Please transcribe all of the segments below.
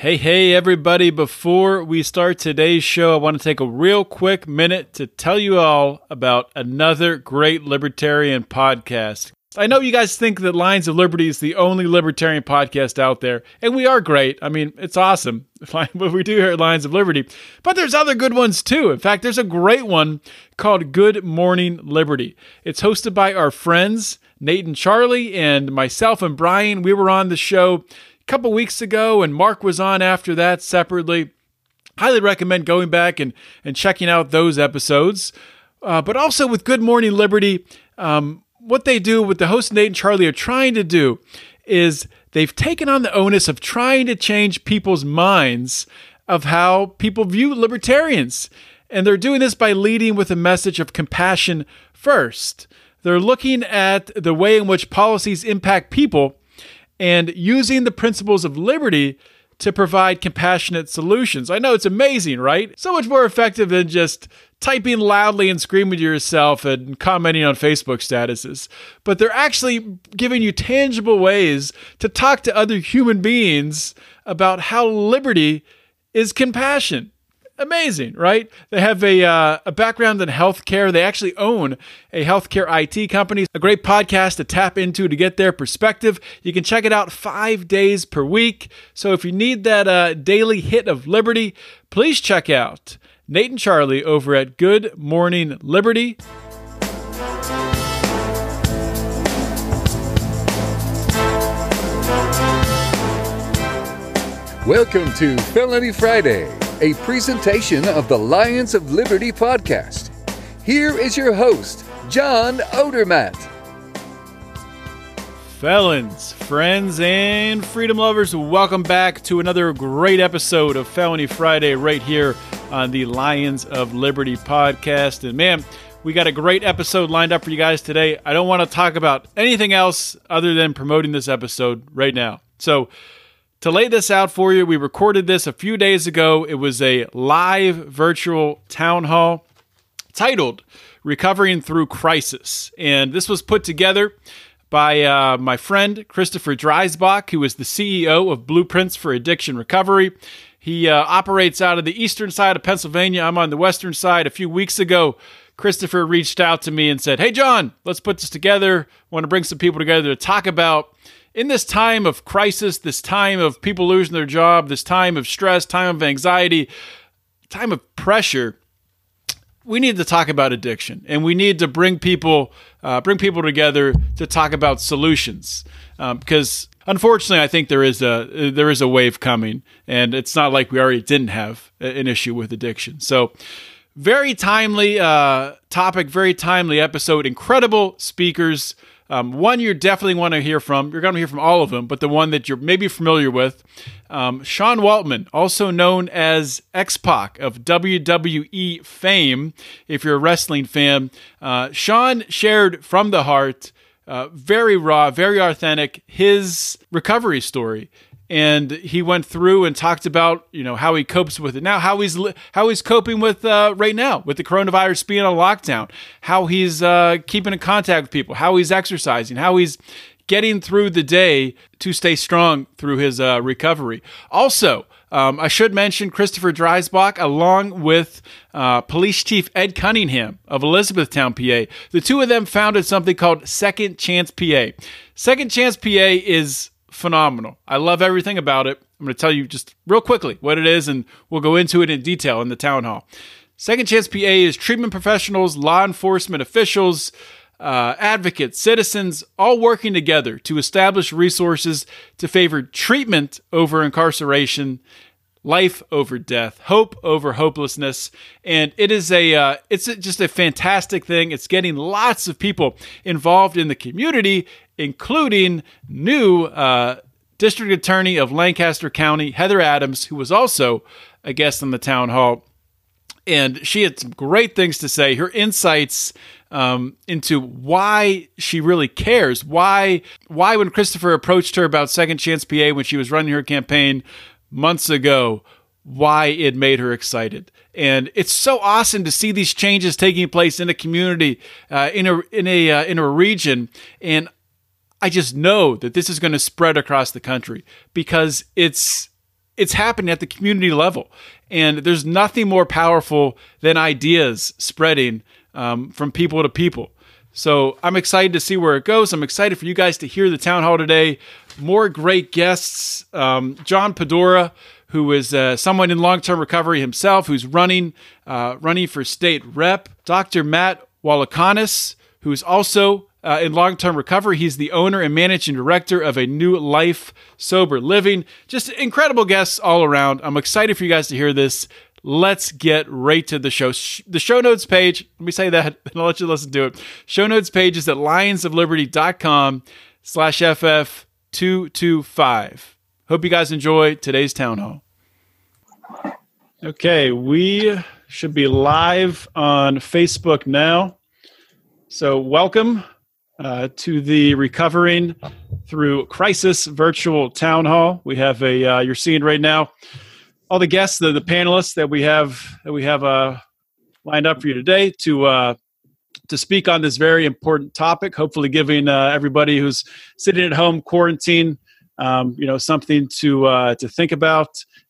Hey, hey, everybody. Before we start today's show, I want to take a real quick minute to tell you all about another great libertarian podcast. I know you guys think that Lions of Liberty is the only libertarian podcast out there, and we are great. I mean, it's awesome what we do here at Lions of Liberty. But there's other good ones too. In fact, there's a great one called Good Morning Liberty. It's hosted by our friends, Nate and Charlie, and myself and Brian. We were on the show couple weeks ago, and Mark was on after that separately. Highly recommend going back and, and checking out those episodes. Uh, but also with Good Morning Liberty, um, what they do, what the host Nate and Charlie are trying to do, is they've taken on the onus of trying to change people's minds of how people view libertarians. And they're doing this by leading with a message of compassion first. They're looking at the way in which policies impact people and using the principles of liberty to provide compassionate solutions. I know it's amazing, right? So much more effective than just typing loudly and screaming to yourself and commenting on Facebook statuses. But they're actually giving you tangible ways to talk to other human beings about how liberty is compassion amazing, right? They have a, uh, a background in healthcare. They actually own a healthcare IT company. A great podcast to tap into to get their perspective. You can check it out five days per week. So if you need that uh, daily hit of liberty, please check out Nate and Charlie over at Good Morning Liberty. Welcome to Felony Friday a presentation of the Lions of Liberty podcast. Here is your host, John Odermatt. Felons, friends, and freedom lovers, welcome back to another great episode of Felony Friday right here on the Lions of Liberty podcast. And man, we got a great episode lined up for you guys today. I don't want to talk about anything else other than promoting this episode right now. So, to lay this out for you, we recorded this a few days ago. It was a live virtual town hall titled Recovering Through Crisis. And this was put together by uh, my friend Christopher Dreisbach, who is the CEO of Blueprints for Addiction Recovery. He uh, operates out of the eastern side of Pennsylvania. I'm on the western side. A few weeks ago, Christopher reached out to me and said, Hey, John, let's put this together. I want to bring some people together to talk about in this time of crisis, this time of people losing their job, this time of stress, time of anxiety, time of pressure, we need to talk about addiction, and we need to bring people uh, bring people together to talk about solutions. Um, because unfortunately, I think there is a there is a wave coming, and it's not like we already didn't have an issue with addiction. So. Very timely uh, topic, very timely episode. Incredible speakers, um, one you definitely want to hear from. You're going to hear from all of them, but the one that you're maybe familiar with, um, Sean Waltman, also known as X Pac of WWE fame. If you're a wrestling fan, uh, Sean shared from the heart. Uh, very raw, very authentic, his recovery story and he went through and talked about you know how he copes with it. Now how he's how he's coping with uh, right now with the coronavirus being on lockdown. How he's uh, keeping in contact with people. How he's exercising. How he's getting through the day to stay strong through his uh, recovery. Also um, I should mention Christopher Dreisbach, along with uh, Police Chief Ed Cunningham of Elizabethtown, PA. The two of them founded something called Second Chance PA. Second Chance PA is phenomenal. I love everything about it. I'm going to tell you just real quickly what it is, and we'll go into it in detail in the town hall. Second Chance PA is treatment professionals, law enforcement officials, uh, advocates, citizens, all working together to establish resources to favor treatment over incarceration, life over death, hope over hopelessness, and it is a uh, it's just a fantastic thing. It's getting lots of people involved in the community including new uh, District Attorney of Lancaster County, Heather Adams, who was also a guest on the town hall. And she had some great things to say. Her insights um, into why she really cares, why why when Christopher approached her about Second Chance PA when she was running her campaign months ago, why it made her excited. And it's so awesome to see these changes taking place in a community, uh, in a in a uh, in a region. And I just know that this is going to spread across the country because it's it's happening at the community level. And there's nothing more powerful than ideas spreading um, from people to people. So I'm excited to see where it goes. I'm excited for you guys to hear the town hall today. More great guests. Um, John Pedora, who is uh, someone in long-term recovery himself, who's running uh, running for state rep. Dr. Matt Walukonis, who's also uh, in long term recovery. He's the owner and managing director of a new life sober living. Just incredible guests all around. I'm excited for you guys to hear this. Let's get right to the show. The show notes page, let me say that and I'll let you listen to it. Show notes page is at lionsofliberty.com slash FF225. Hope you guys enjoy today's town hall. Okay, we should be live on Facebook now. So, welcome uh, to the Recovering Through Crisis virtual town hall. We have a uh, you're seeing right now all the guests, the, the panelists that we have that we have uh, lined up for you today to uh, to speak on this very important topic. Hopefully, giving uh, everybody who's sitting at home quarantine, um, you know, something to uh, to think about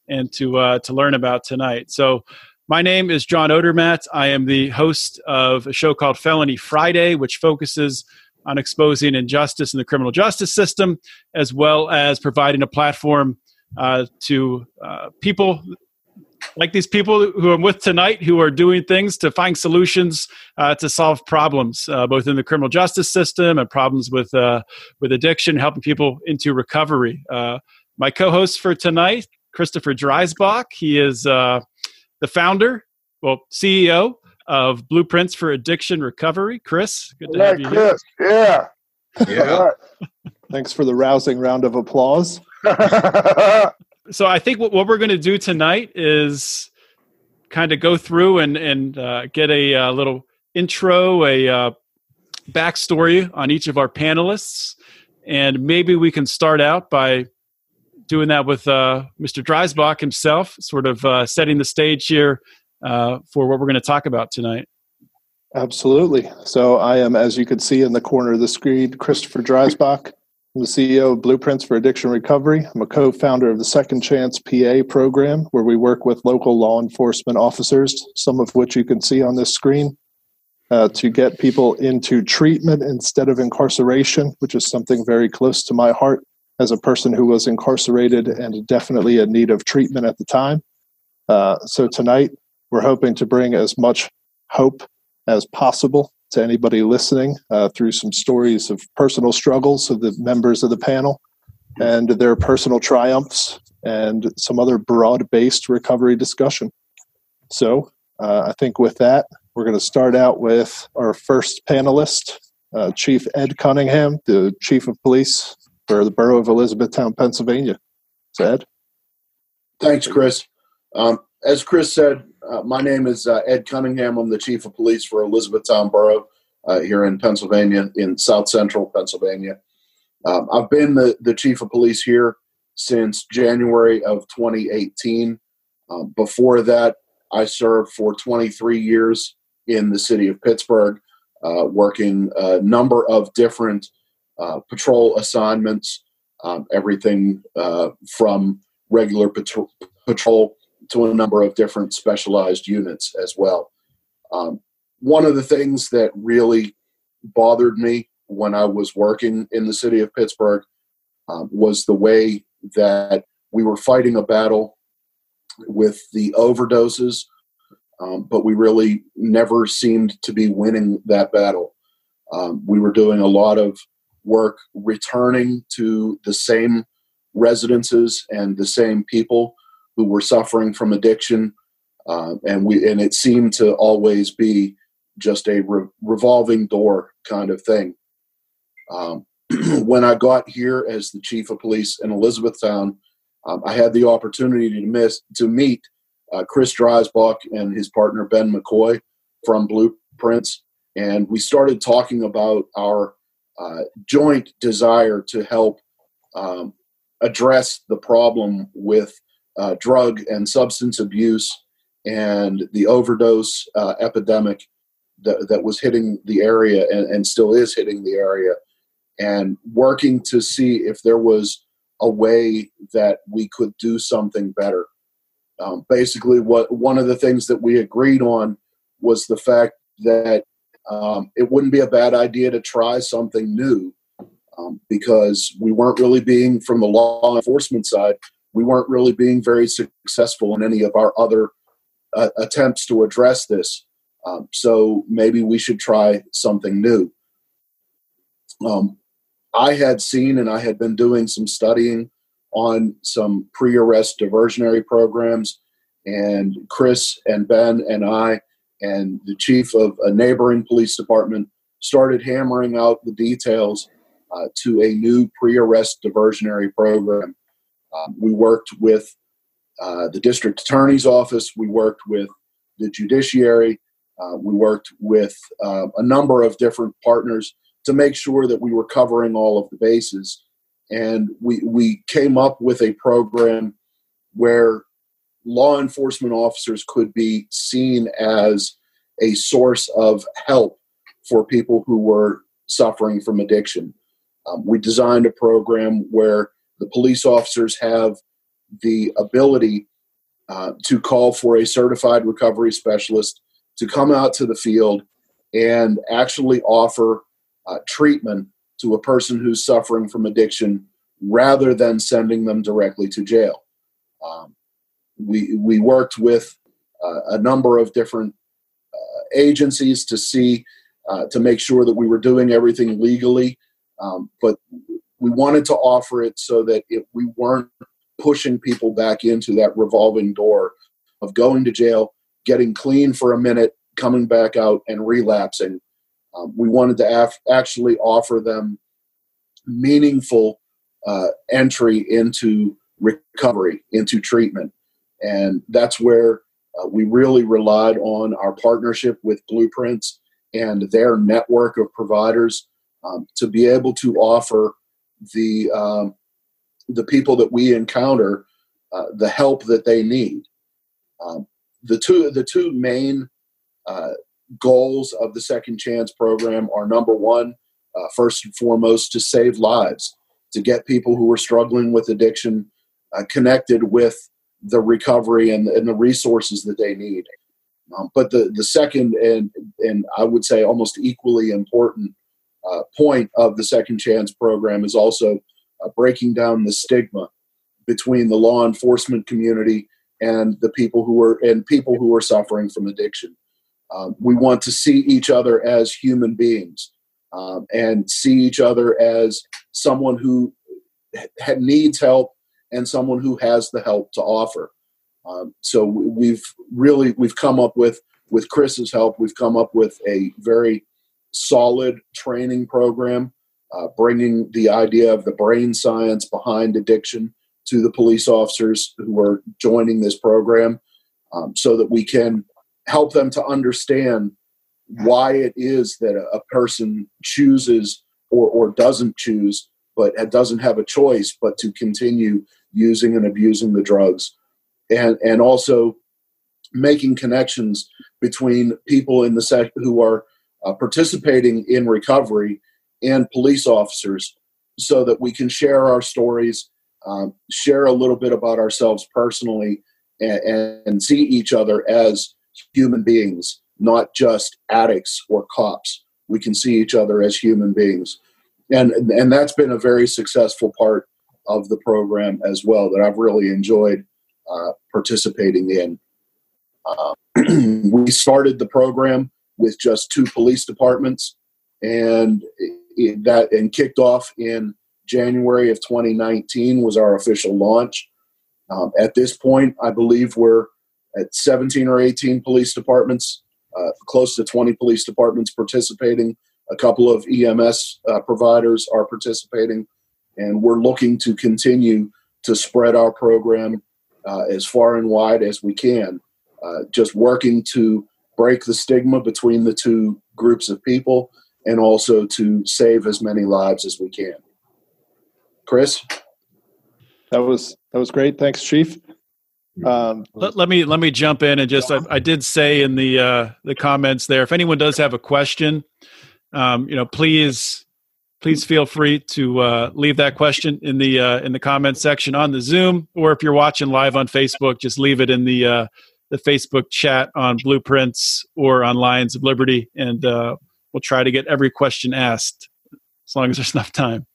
and to uh, to learn about tonight. So. My name is John Odermatt. I am the host of a show called Felony Friday, which focuses on exposing injustice in the criminal justice system, as well as providing a platform uh, to uh, people like these people who I'm with tonight who are doing things to find solutions uh, to solve problems, uh, both in the criminal justice system and problems with, uh, with addiction, helping people into recovery. Uh, my co host for tonight, Christopher Dreisbach, he is the founder, well, CEO of Blueprints for Addiction Recovery. Chris, good to yeah, have you Chris, here. Yeah. Yeah. Thanks for the rousing round of applause. so I think what, what we're going to do tonight is kind of go through and and uh, get a uh, little intro, a uh, backstory on each of our panelists, and maybe we can start out by doing that with uh, Mr. Dreisbach himself, sort of uh, setting the stage here uh, for what we're going to talk about tonight. Absolutely. So I am, as you can see in the corner of the screen, Christopher Dreisbach. I'm the CEO of Blueprints for Addiction Recovery. I'm a co-founder of the Second Chance PA program, where we work with local law enforcement officers, some of which you can see on this screen, uh, to get people into treatment instead of incarceration, which is something very close to my heart as a person who was incarcerated and definitely in need of treatment at the time. Uh, so tonight, we're hoping to bring as much hope as possible to anybody listening uh, through some stories of personal struggles of the members of the panel and their personal triumphs and some other broad based recovery discussion. So, uh, I think with that, we're going to start out with our first panelist, uh, Chief Ed Cunningham, the Chief of Police for the Borough of Elizabethtown, Pennsylvania. So, Ed? Thanks, Chris. Um, as Chris said, uh, my name is uh, Ed Cunningham. I'm the chief of police for Elizabethtown Borough uh, here in Pennsylvania, in South Central Pennsylvania. Um, I've been the, the chief of police here since January of 2018. Um, before that, I served for 23 years in the city of Pittsburgh, uh, working a number of different uh, patrol assignments, um, everything uh, from regular patrol, patrol to a number of different specialized units as well. Um, one of the things that really bothered me when I was working in the city of Pittsburgh um, was the way that we were fighting a battle with the overdoses, um, but we really never seemed to be winning that battle. Um, we were doing a lot of work returning to the same residences and the same people who were suffering from addiction, uh, and we and it seemed to always be just a re- revolving door kind of thing. Um, when I got here as the chief of police in Elizabethtown, um, I had the opportunity to miss to meet uh, Chris Dreisbach and his partner Ben McCoy from Blueprints, and we started talking about our uh, joint desire to help um, address the problem with uh, drug and substance abuse and the overdose uh, epidemic that, that was hitting the area and, and still is hitting the area, and working to see if there was a way that we could do something better. Um, basically, what one of the things that we agreed on was the fact that um, it wouldn't be a bad idea to try something new um, because we weren't really being, from the law enforcement side, we weren't really being very successful in any of our other uh, attempts to address this. Um, so maybe we should try something new. Um, I had seen and I had been doing some studying on some pre arrest diversionary programs, and Chris and Ben and I and the chief of a neighboring police department started hammering out the details uh, to a new pre arrest diversionary program. Um, we worked with uh, the district attorney's office, we worked with the judiciary, uh, we worked with uh, a number of different partners to make sure that we were covering all of the bases. And we, we came up with a program where law enforcement officers could be seen as a source of help for people who were suffering from addiction. Um, we designed a program where the police officers have the ability uh, to call for a certified recovery specialist to come out to the field and actually offer uh, treatment to a person who's suffering from addiction rather than sending them directly to jail. Um, we, we worked with uh, a number of different uh, agencies to see uh, to make sure that we were doing everything legally um, but we wanted to offer it so that if we weren't pushing people back into that revolving door of going to jail, getting clean for a minute, coming back out, and relapsing. Um, we wanted to af- actually offer them meaningful uh, entry into recovery, into treatment. And that's where uh, we really relied on our partnership with Blueprints and their network of providers um, to be able to offer the um, the people that we encounter uh, the help that they need. Um, the two the two main uh, goals of the Second Chance program are number one, uh, first and foremost, to save lives, to get people who are struggling with addiction uh, connected with the recovery and, and the resources that they need. Um, but the, the second and and I would say almost equally important uh, point of the Second Chance program is also uh, breaking down the stigma between the law enforcement community and the people who are and people who are suffering from addiction. Um, we want to see each other as human beings um, and see each other as someone who ha- needs help and someone who has the help to offer. Um, so we've really we've come up with with Chris's help. We've come up with a very solid training program, uh, bringing the idea of the brain science behind addiction to the police officers who are joining this program um, so that we can help them to understand why it is that a, person chooses or, or doesn't choose, but doesn't have a choice but to continue using and abusing the drugs. And, and also making connections between people in the sect who are uh, participating in recovery and police officers so that we can share our stories, um, share a little bit about ourselves personally, and, and, see each other as human beings, not just addicts or cops. We can see each other as human beings. And, and that's been a very successful part of the program as well that I've really enjoyed uh, participating in. Uh, we started the program with just two police departments, and it, that and kicked off in January of 2019 was our official launch. Um, at this point, I believe we're at 17 or 18 police departments, uh, close to 20 police departments participating. A couple of EMS uh, providers are participating, and we're looking to continue to spread our program uh, as far and wide as we can. Uh, just working to break the stigma between the two groups of people and also to save as many lives as we can. Chris? That was that was great. Thanks, Chief. Um, let, let, me let me jump in and just I, I did say in the uh, the comments there if anyone does have a question, um, you know, please please feel free to uh, leave that question in the uh, in the comment section on the Zoom, or if you're watching live on Facebook, just leave it in the uh, the Facebook chat on Blueprints or on Lions of Liberty, and uh, we'll try to get every question asked as long as there's enough time.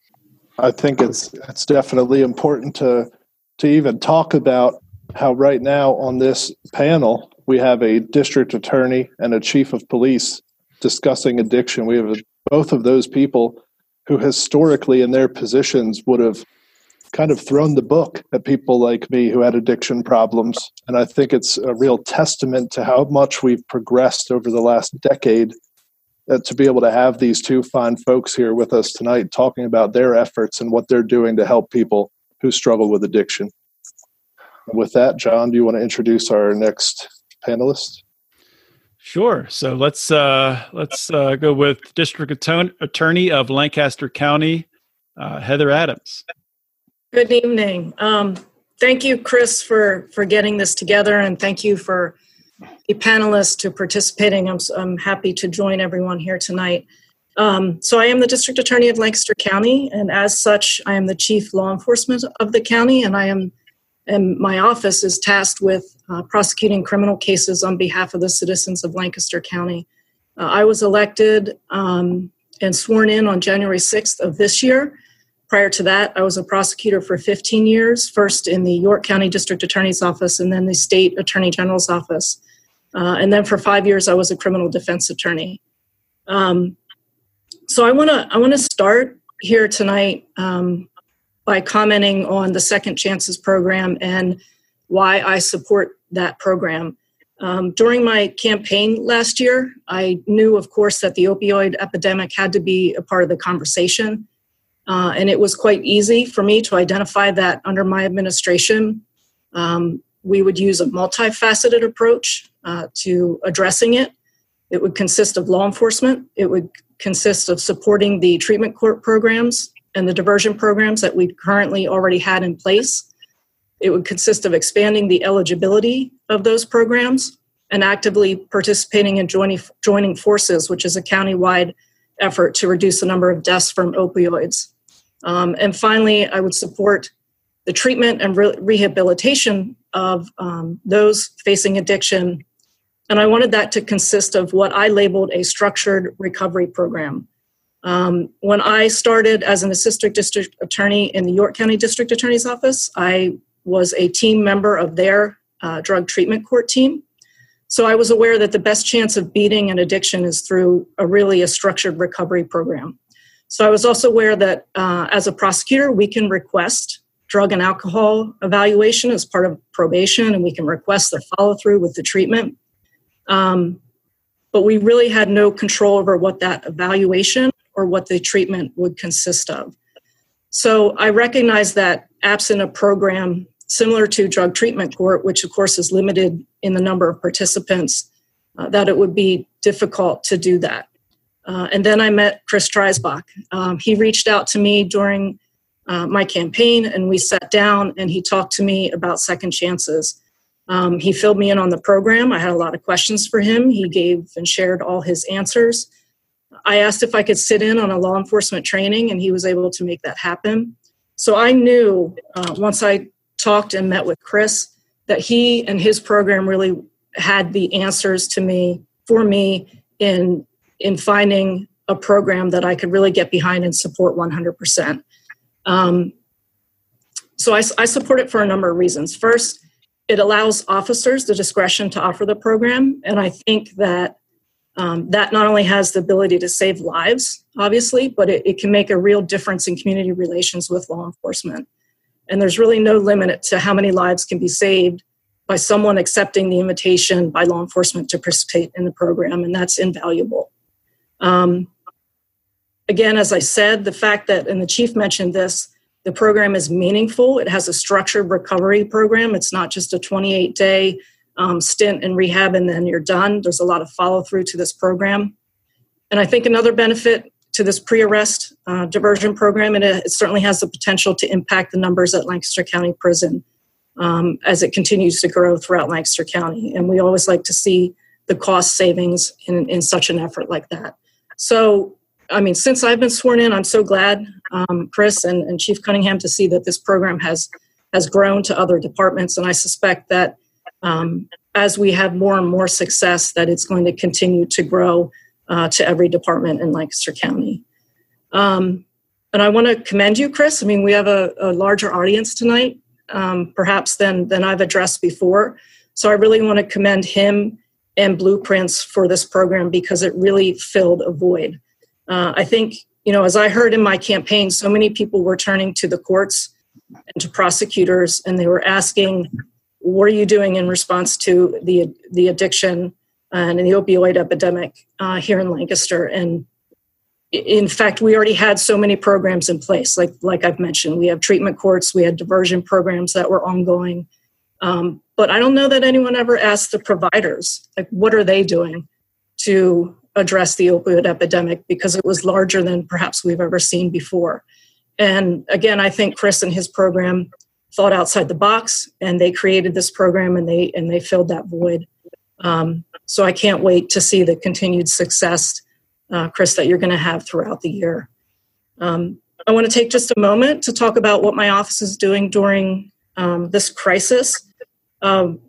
I think it's it's definitely important to to even talk about how right now on this panel we have a district attorney and a chief of police discussing addiction. We have both of those people who historically in their positions would have kind of thrown the book at people like me who had addiction problems. And I think it's a real testament to how much we've progressed over the last decade uh, to be able to have these two fine folks here with us tonight talking about their efforts and what they're doing to help people who struggle with addiction. With that, John, do you want to introduce our next panelist? Sure. So let's uh, let's uh, go with District Attorney of Lancaster County, uh, Heather Adams. Good evening. Um, thank you, Chris, for for getting this together, and thank you for the panelists to participating. I'm I'm happy to join everyone here tonight. Um, so I am the District Attorney of Lancaster County, and as such, I am the Chief Law Enforcement of the county, and I am and my office is tasked with uh, prosecuting criminal cases on behalf of the citizens of Lancaster County. Uh, I was elected um, and sworn in on January 6th of this year. Prior to that, I was a prosecutor for 15 years, first in the York County District Attorney's Office and then the State Attorney General's Office. Uh, and then for five years, I was a criminal defense attorney. Um, so I want to I want to start here tonight um, by commenting on the Second Chances program and why I support that program. Um, during my campaign last year, I knew, of course, that the opioid epidemic had to be a part of the conversation. Uh, and it was quite easy for me to identify that under my administration, um, we would use a multifaceted approach uh, to addressing it. It would consist of law enforcement, it would consist of supporting the treatment court programs and the diversion programs that we currently already had in place. It would consist of expanding the eligibility of those programs and actively participating in joining, joining forces, which is a countywide effort to reduce the number of deaths from opioids. Um, and finally, I would support the treatment and re- rehabilitation of um, those facing addiction. And I wanted that to consist of what I labeled a structured recovery program. Um, when I started as an assistant district attorney in the York County District Attorney's Office, I was a team member of their uh, drug treatment court team. So I was aware that the best chance of beating an addiction is through a really a structured recovery program. So I was also aware that uh, as a prosecutor, we can request drug and alcohol evaluation as part of probation, and we can request the follow through with the treatment. Um, but we really had no control over what that evaluation or what the treatment would consist of. So I recognize that absent a program similar to drug treatment court, which of course is limited in the number of participants, uh, that it would be difficult to do that. Uh, and then I met Chris Dreisbach. Um, he reached out to me during uh, my campaign and we sat down and he talked to me about second chances. Um, he filled me in on the program. I had a lot of questions for him. He gave and shared all his answers. I asked if I could sit in on a law enforcement training, and he was able to make that happen. So I knew uh, once I talked and met with Chris that he and his program really had the answers to me for me in in finding a program that I could really get behind and support 100%. Um, so I, I support it for a number of reasons. First, it allows officers the discretion to offer the program, and I think that um, that not only has the ability to save lives, obviously, but it, it, can make a real difference in community relations with law enforcement. And there's really no limit to how many lives can be saved by someone accepting the invitation by law enforcement to participate in the program, and that's invaluable. Um, again, as I said, the fact that, and the chief mentioned this, the program is meaningful. It has a structured recovery program. It's not just a 28 day um, stint in rehab and then you're done. There's a lot of follow through to this program. And I think another benefit to this pre arrest uh, diversion program, and it, it, certainly has the potential to impact the numbers at Lancaster County Prison um, as it continues to grow throughout Lancaster County. And we always like to see the cost savings in, in such an effort like that. So I mean, since I've been sworn in, I'm so glad, um, Chris and, and Chief Cunningham, to see that this program has has grown to other departments, and I suspect that um, as we have more and more success, that it's going to continue to grow uh, to every department in Lancaster County. Um, and I want to commend you, Chris. I mean, we have a, a larger audience tonight, um, perhaps than than I've addressed before. So I really want to commend him and Blueprints for this program because it really filled a void. Uh, I think you know, as I heard in my campaign, so many people were turning to the courts and to prosecutors, and they were asking, "What are you doing in response to the the addiction and the opioid epidemic uh, here in Lancaster?" And in fact, we already had so many programs in place. Like like I've mentioned, we have treatment courts, we had diversion programs that were ongoing. Um, but I don't know that anyone ever asked the providers, like, what are they doing to address the opioid epidemic because it was larger than perhaps we've ever seen before. And again, I think Chris and his program thought outside the box, and they created this program and they and they filled that void. Um, so I can't wait to see the continued success uh, Chris, that you're going to have throughout the year. Um, I want to take just a moment to talk about what my office is doing during um, this crisis. Um,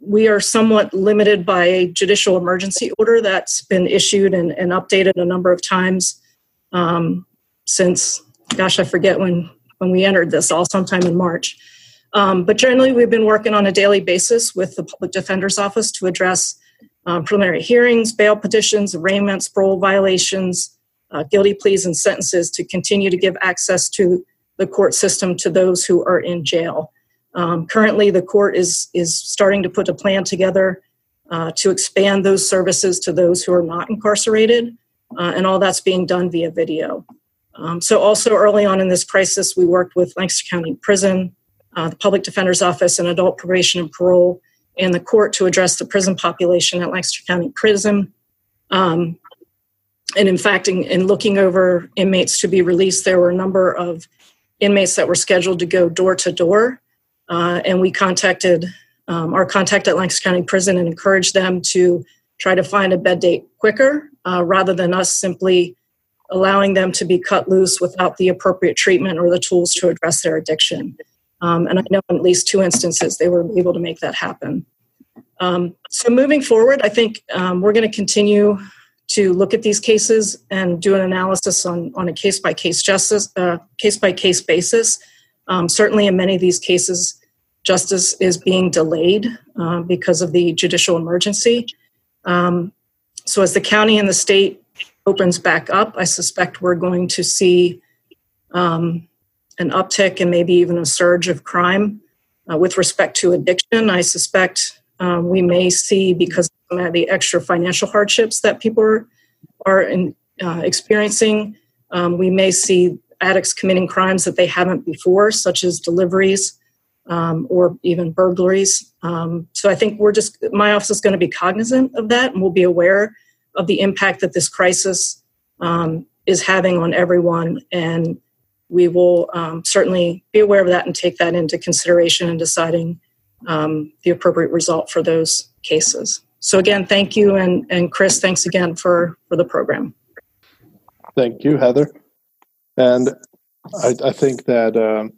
we are somewhat limited by a judicial emergency order that's been issued and, and updated a number of times um, since, gosh, I forget when when we entered this, all sometime in March. Um, but generally, we've been working on a daily basis with the Public Defender's Office to address um, preliminary hearings, bail petitions, arraignments, parole violations, uh, guilty pleas, and sentences to continue to give access to the court system to those who are in jail. Um, currently, the court is is starting to put a plan together uh, to expand those services to those who are not incarcerated, uh, and all that's being done via video. Um, so, also early on in this crisis, we worked with Lancaster County Prison, uh, the Public Defender's Office, and Adult Probation and Parole and the court to address the prison population at Lancaster County Prison. Um, and in fact, in, in, looking over inmates to be released, there were a number of inmates that were scheduled to go door to door. Uh, and we contacted um, our contact at Lancaster County Prison and encouraged them to try to find a bed date quicker uh, rather than us simply allowing them to be cut loose without the appropriate treatment or the tools to address their addiction. Um, and I know in at least two instances they were able to make that happen. Um, so moving forward, I think um, we're going to continue to look at these cases and do an analysis on, on a case by case justice uh, case by case basis. Um, certainly, in many of these cases, justice is being delayed uh, because of the judicial emergency. Um, so, as the county and the state opens back up, I suspect we're going to see um, an uptick and maybe even a surge of crime. Uh, with respect to addiction, I suspect um, we may see because of the extra financial hardships that people are, are in, uh, experiencing, um, we may see addicts committing crimes that they haven't before, such as deliveries um, or even burglaries. Um, so I think we're just, my office is going to be cognizant of that and we'll be aware of the impact that this crisis um, is having on everyone and we will um, certainly be aware of that and take that into consideration in deciding um, the appropriate result for those cases. So again, thank you, and and Chris, thanks again for for the program. Thank you, Heather. And I, I think that um,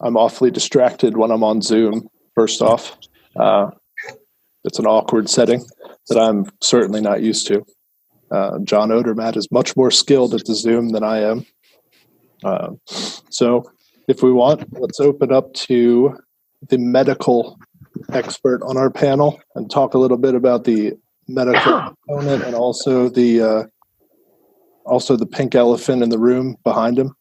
I'm awfully distracted when I'm on Zoom. First off, uh, it's an awkward setting that I'm certainly not used to. Uh, John Odermatt is much more skilled at the Zoom than I am. Uh, so, if we want, let's open up to the medical expert on our panel and talk a little bit about the medical component and also the uh, also the pink elephant in the room behind him.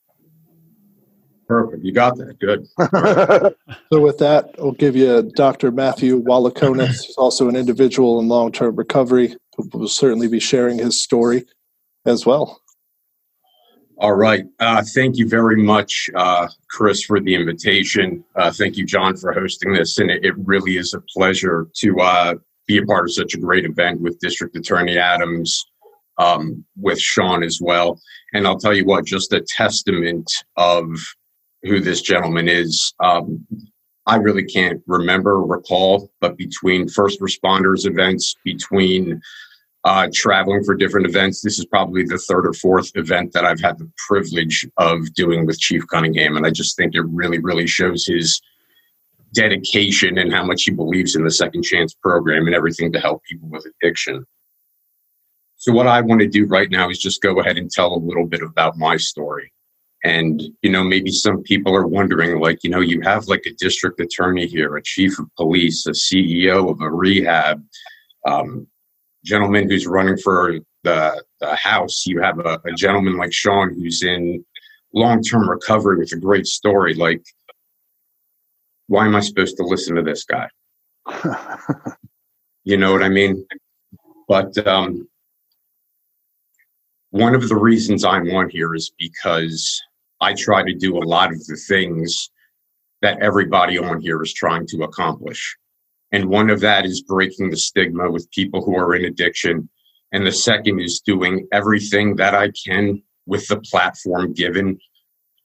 Perfect. You got that. Good. so with that, I'll give you Dr. Matthew Walukonis, who's also an individual in long-term recovery, who will certainly be sharing his story as well. All right. Uh, thank you very much, uh, Chris, for the invitation. Uh, thank you, John, for hosting this. And it, it really is a pleasure to uh, be a part of such a great event with District Attorney Adams, um, with Sean as well. And I'll tell you what, just a testament of who this gentleman is. Um, I really can't remember, recall, but between first responders events, between uh, traveling for different events. This is probably the third or fourth event that I've had the privilege of doing with Chief Cunningham. And I just think it really, really shows his dedication and how much he believes in the Second Chance program and everything to help people with addiction. So, what I want to do right now is just go ahead and tell a little bit about my story. And, you know, maybe some people are wondering, like, you know, you have like a district attorney here, a chief of police, a CEO of a rehab, um, gentleman who's running for the, the House. You have a, a gentleman like Sean who's in long term recovery with a great story. Like, why am I supposed to listen to this guy? you know what I mean? But um, one of the reasons I'm on here is because I try to do a lot of the things that everybody on here is trying to accomplish. And one of that is breaking the stigma with people who are in addiction. And the second is doing everything that I can with the platform given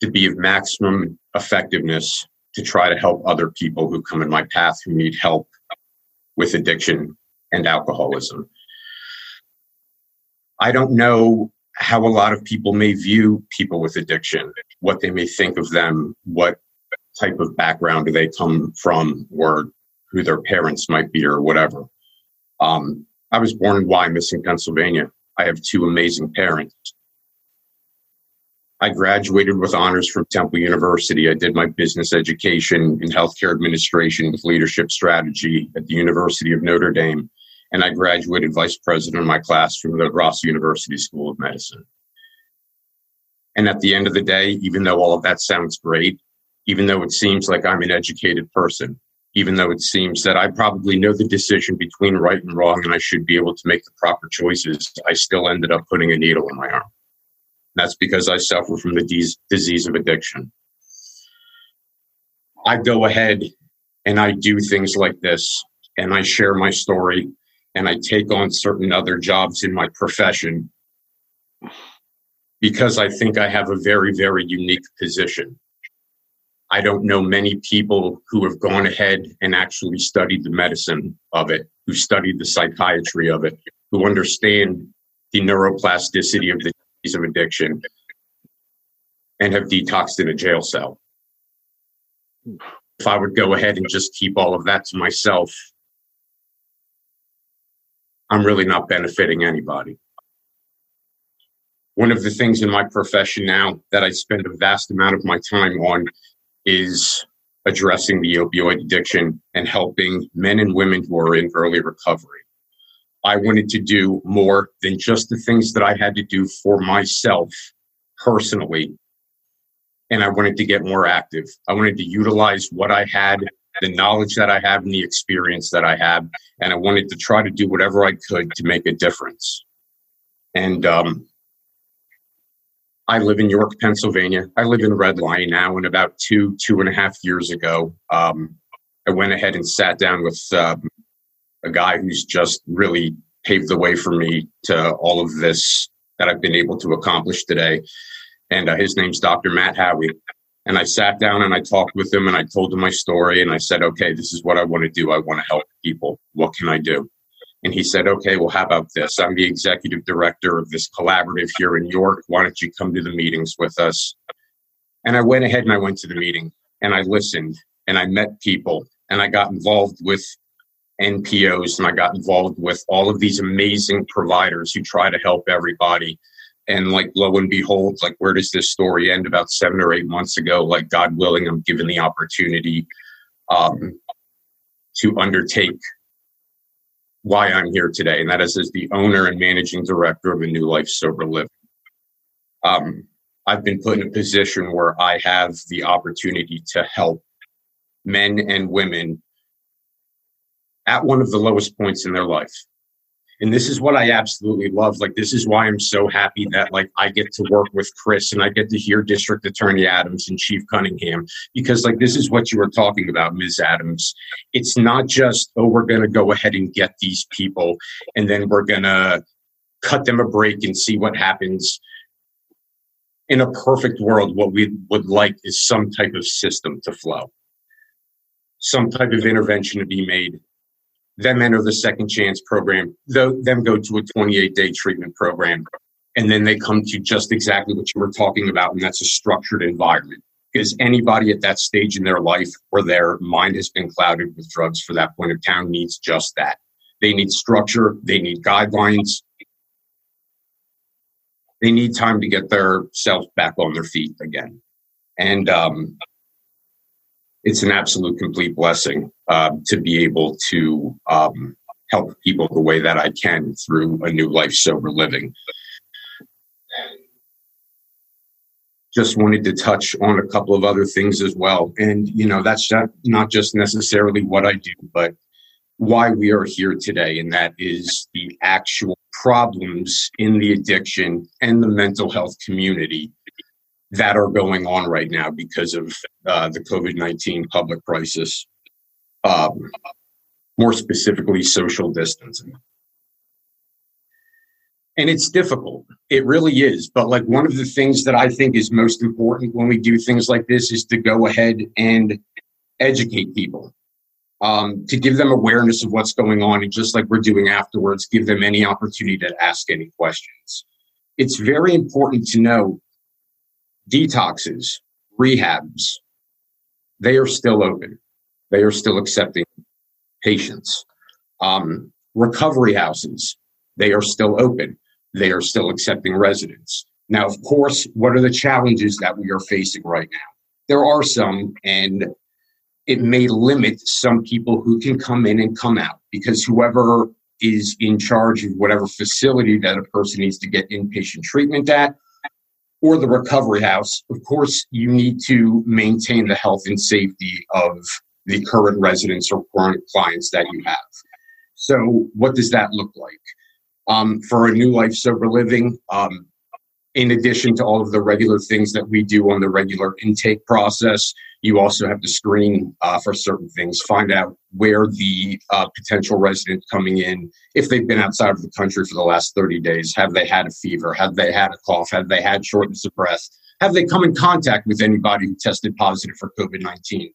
to be of maximum effectiveness to try to help other people who come in my path who need help with addiction and alcoholism. I don't know how a lot of people may view people with addiction, what they may think of them, what type of background do they come from, or who their parents might be or whatever. Um, I was born in Wyomissing, Pennsylvania. I have two amazing parents. I graduated with honors from Temple University. I did my business education in healthcare administration with leadership strategy at the University of Notre Dame. And I graduated vice president of my class from the Ross University School of Medicine. And at the end of the day, even though all of that sounds great, even though it seems like I'm an educated person, even though it seems that I probably know the decision between right and wrong and I should be able to make the proper choices, I still ended up putting a needle in my arm. That's because I suffer from the de- disease of addiction. I go ahead and I do things like this and I share my story and I take on certain other jobs in my profession because I think I have a very, very unique position. I don't know many people who have gone ahead and actually studied the medicine of it, who studied the psychiatry of it, who understand the neuroplasticity of the disease of addiction and have detoxed in a jail cell. If I would go ahead and just keep all of that to myself, I'm really not benefiting anybody. One of the things in my profession now that I spend a vast amount of my time on is addressing the opioid addiction and helping men and women who are in early recovery. I wanted to do more than just the things that I had to do for myself personally. And I wanted to get more active. I wanted to utilize what I had, the knowledge that I have, and the experience that I have. And I wanted to try to do whatever I could to make a difference. And um, I live in York, Pennsylvania. I live in Red Lion now. And about two, two and a half years ago, um, I went ahead and sat down with um, a guy who's just really paved the way for me to all of this that I've been able to accomplish today. And uh, his name's Dr. Matt Howie. And I sat down and I talked with him and I told him my story and I said, okay, this is what I want to do. I want to help people. What can I do? And he said, okay, well, how about this? I'm the executive director of this collaborative here in York. Why don't you come to the meetings with us? And I went ahead and I went to the meeting and I listened and I met people and I got involved with NPOs and I got involved with all of these amazing providers who try to help everybody. And like lo and behold, like where does this story end? About seven or eight months ago, like God willing, I'm given the opportunity um, to undertake why I'm here today, and that is as the owner and managing director of a New Life Sober Living. Um, I've been put in a position where I have the opportunity to help men and women at one of the lowest points in their life and this is what i absolutely love. Like this is why i'm so happy that like i get to work with chris and i get to hear district attorney adams and chief cunningham. Because like this is what you were talking about ms. Adams. It's not just oh we're going to go ahead and get these people and then we're going to cut them a break and see what happens. In a perfect world what we would like is some type of system to flow. Some type of intervention to be made them enter the second chance program, them go to a 28 day treatment program, and then they come to just exactly what you were talking about, and that's a structured environment. Because anybody at that stage in their life where their mind has been clouded with drugs for that point of time needs just that. They need structure, they need guidelines, they need time to get their self back on their feet again. And um, it's an absolute complete blessing uh, to be able to um, help people the way that I can through a new life sober living. Just wanted to touch on a couple of other things as well. And, you know, that's not, not just necessarily what I do, but why we are here today. And that is the actual problems in the addiction and the mental health community that are going on right now because of uh, the COVID 19 public crisis, um, more specifically, social distancing. And it's difficult. It really is. But like one of the things that I think is most important when we do things like this is to go ahead and educate people, um, to give them awareness of what's going on. And just like we're doing afterwards, give them any opportunity to ask any questions. It's very important to know detoxes, rehabs, they are still open. They are still accepting patients. Um, recovery houses, they are still open. They are still accepting residents. Now, of course, what are the challenges that we are facing right now? There are some, and it may limit some people who can come in and come out because whoever is in charge of whatever facility that a person needs to get inpatient treatment at or the recovery house, of course, you need to maintain the health and safety of the current residents or current clients that you have. So, what does that look like? Um, for a new life sober living, um, in addition to all of the regular things that we do on the regular intake process, you also have to screen uh, for certain things, find out where the uh, potential resident coming in, if they've been outside of the country for the last 30 days, have they had a fever, have they had a cough, have they had shortness of breath, have they come in contact with anybody who tested positive for COVID 19?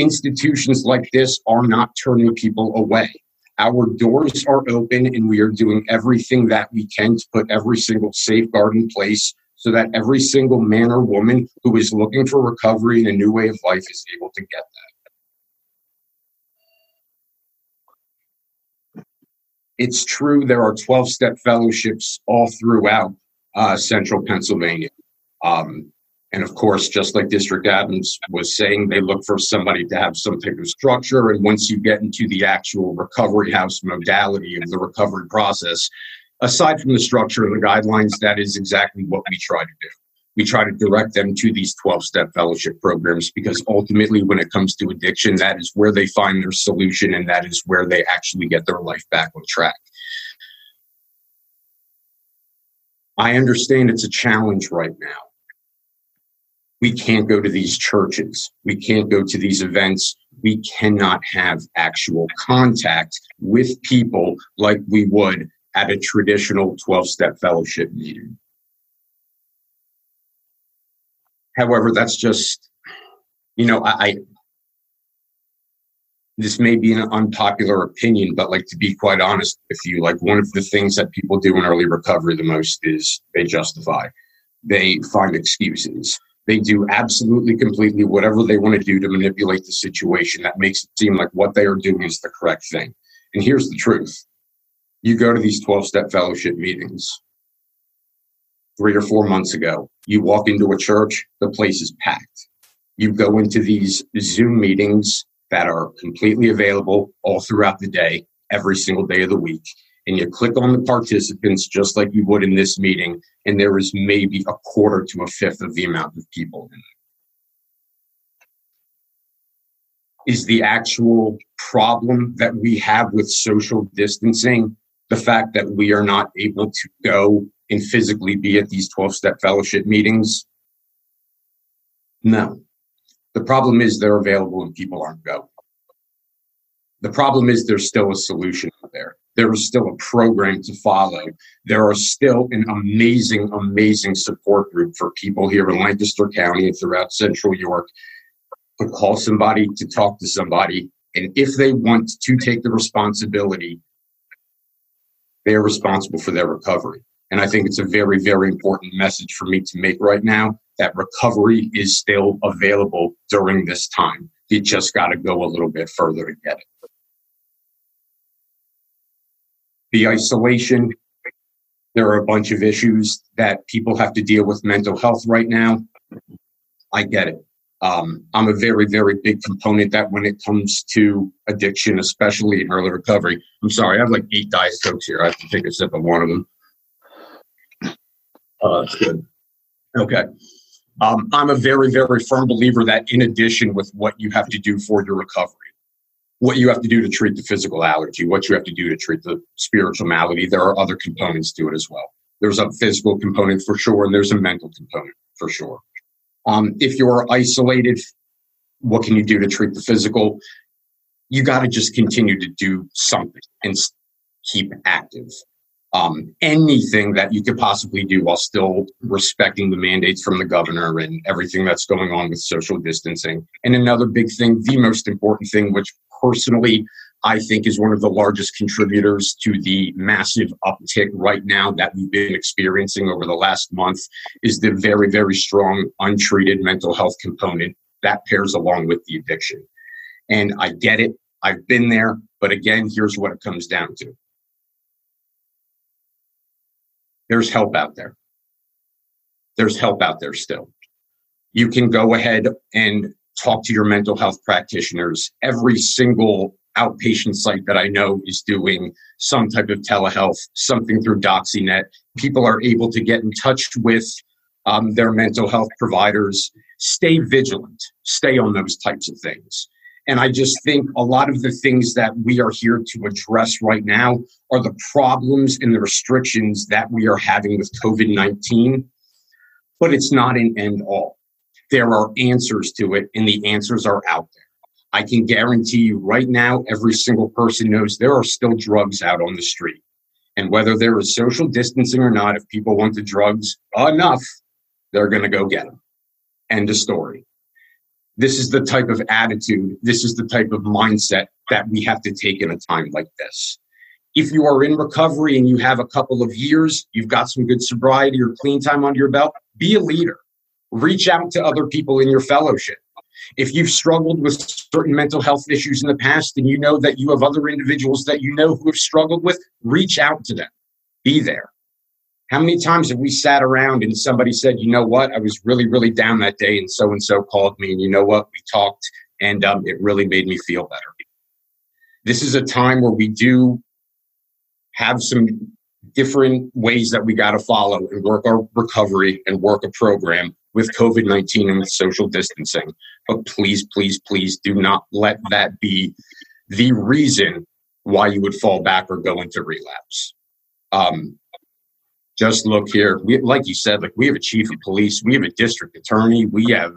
Institutions like this are not turning people away. Our doors are open and we are doing everything that we can to put every single safeguard in place so that every single man or woman who is looking for recovery and a new way of life is able to get that. It's true there are 12 step fellowships all throughout uh, central Pennsylvania. Um, and of course, just like District Adams was saying, they look for somebody to have some type of structure. And once you get into the actual recovery house modality of the recovery process, aside from the structure and the guidelines, that is exactly what we try to do. We try to direct them to these 12 step fellowship programs because ultimately, when it comes to addiction, that is where they find their solution and that is where they actually get their life back on track. I understand it's a challenge right now. We can't go to these churches. We can't go to these events. We cannot have actual contact with people like we would at a traditional 12 step fellowship meeting. However, that's just, you know, I, I, this may be an unpopular opinion, but like to be quite honest with you, like one of the things that people do in early recovery the most is they justify, they find excuses. They do absolutely completely whatever they want to do to manipulate the situation that makes it seem like what they are doing is the correct thing. And here's the truth you go to these 12 step fellowship meetings three or four months ago. You walk into a church, the place is packed. You go into these Zoom meetings that are completely available all throughout the day, every single day of the week. And you click on the participants just like you would in this meeting, and there is maybe a quarter to a fifth of the amount of people. Is the actual problem that we have with social distancing the fact that we are not able to go and physically be at these 12 step fellowship meetings? No. The problem is they're available and people aren't going. The problem is there's still a solution there. Is still a program to follow. There are still an amazing, amazing support group for people here in Lancaster County and throughout Central York to call somebody, to talk to somebody, And if they want to take the responsibility, they are responsible for their recovery. And I think it's a very, very important message for me to make right now that recovery is still available during this time. You just got to go a little bit further to get it. The isolation, there are a bunch of issues that people have to deal with mental health right now. I get it. Um, I'm a very, very big component that when it comes to addiction, especially in early recovery. I'm sorry, I have like eight Diet Cokes here. I have to take a sip of one of them. Oh, that's good. Okay. Um, I'm a very, very firm believer that in addition with what you have to do for your recovery, what you have to do to treat the physical allergy, what you have to do to treat the spiritual malady, there are other components to it as well. There's a physical component for sure, and there's a mental component for sure. Um, if you're isolated, what can you do to treat the physical? You got to just continue to do something and keep active um, anything that you could possibly do while still respecting the mandates from the governor and everything that's going on with social distancing. And another big thing, the most important thing, which personally I think is one of the largest contributors to the massive uptick right now that we've been experiencing over the last month, is the very, very strong untreated mental health component that pairs along with the addiction. And I get it. I've been there. But again, here's what it comes down to there's help out there. There's help out there still. You can go ahead and talk to your mental health practitioners. Every single outpatient site that I know is doing some type of telehealth, something through DoxyNet. People are able to get in touch with um, their mental health providers. Stay vigilant, stay on those types of things. And I just think a lot of the things that we are here to address right now are the problems and the restrictions that we are having with COVID 19. But it's not an end all. There are answers to it, and the answers are out there. I can guarantee you right now, every single person knows there are still drugs out on the street. And whether there is social distancing or not, if people want the drugs enough, they're going to go get them. End of story this is the type of attitude, this is the type of mindset that we have to take in a time like this. If you are in recovery and you have a couple of years, you've got some good sobriety or clean time under your belt, be a leader. Reach out to other people in your fellowship. If you've struggled with certain mental health issues in the past and you know that you have other individuals that you know who have struggled with, reach out to them. Be there. How many times have we sat around and somebody said, you know what, I was really, really down that day and so and so called me and you know what, we talked and um, it really made me feel better. This is a time where we do have some different ways that we got to follow and work our recovery and work a program with COVID 19 and with social distancing. But please, please, please do not let that be the reason why you would fall back or go into relapse. Um, just look here. We, like you said, like we have a chief of police, we have a district attorney, we have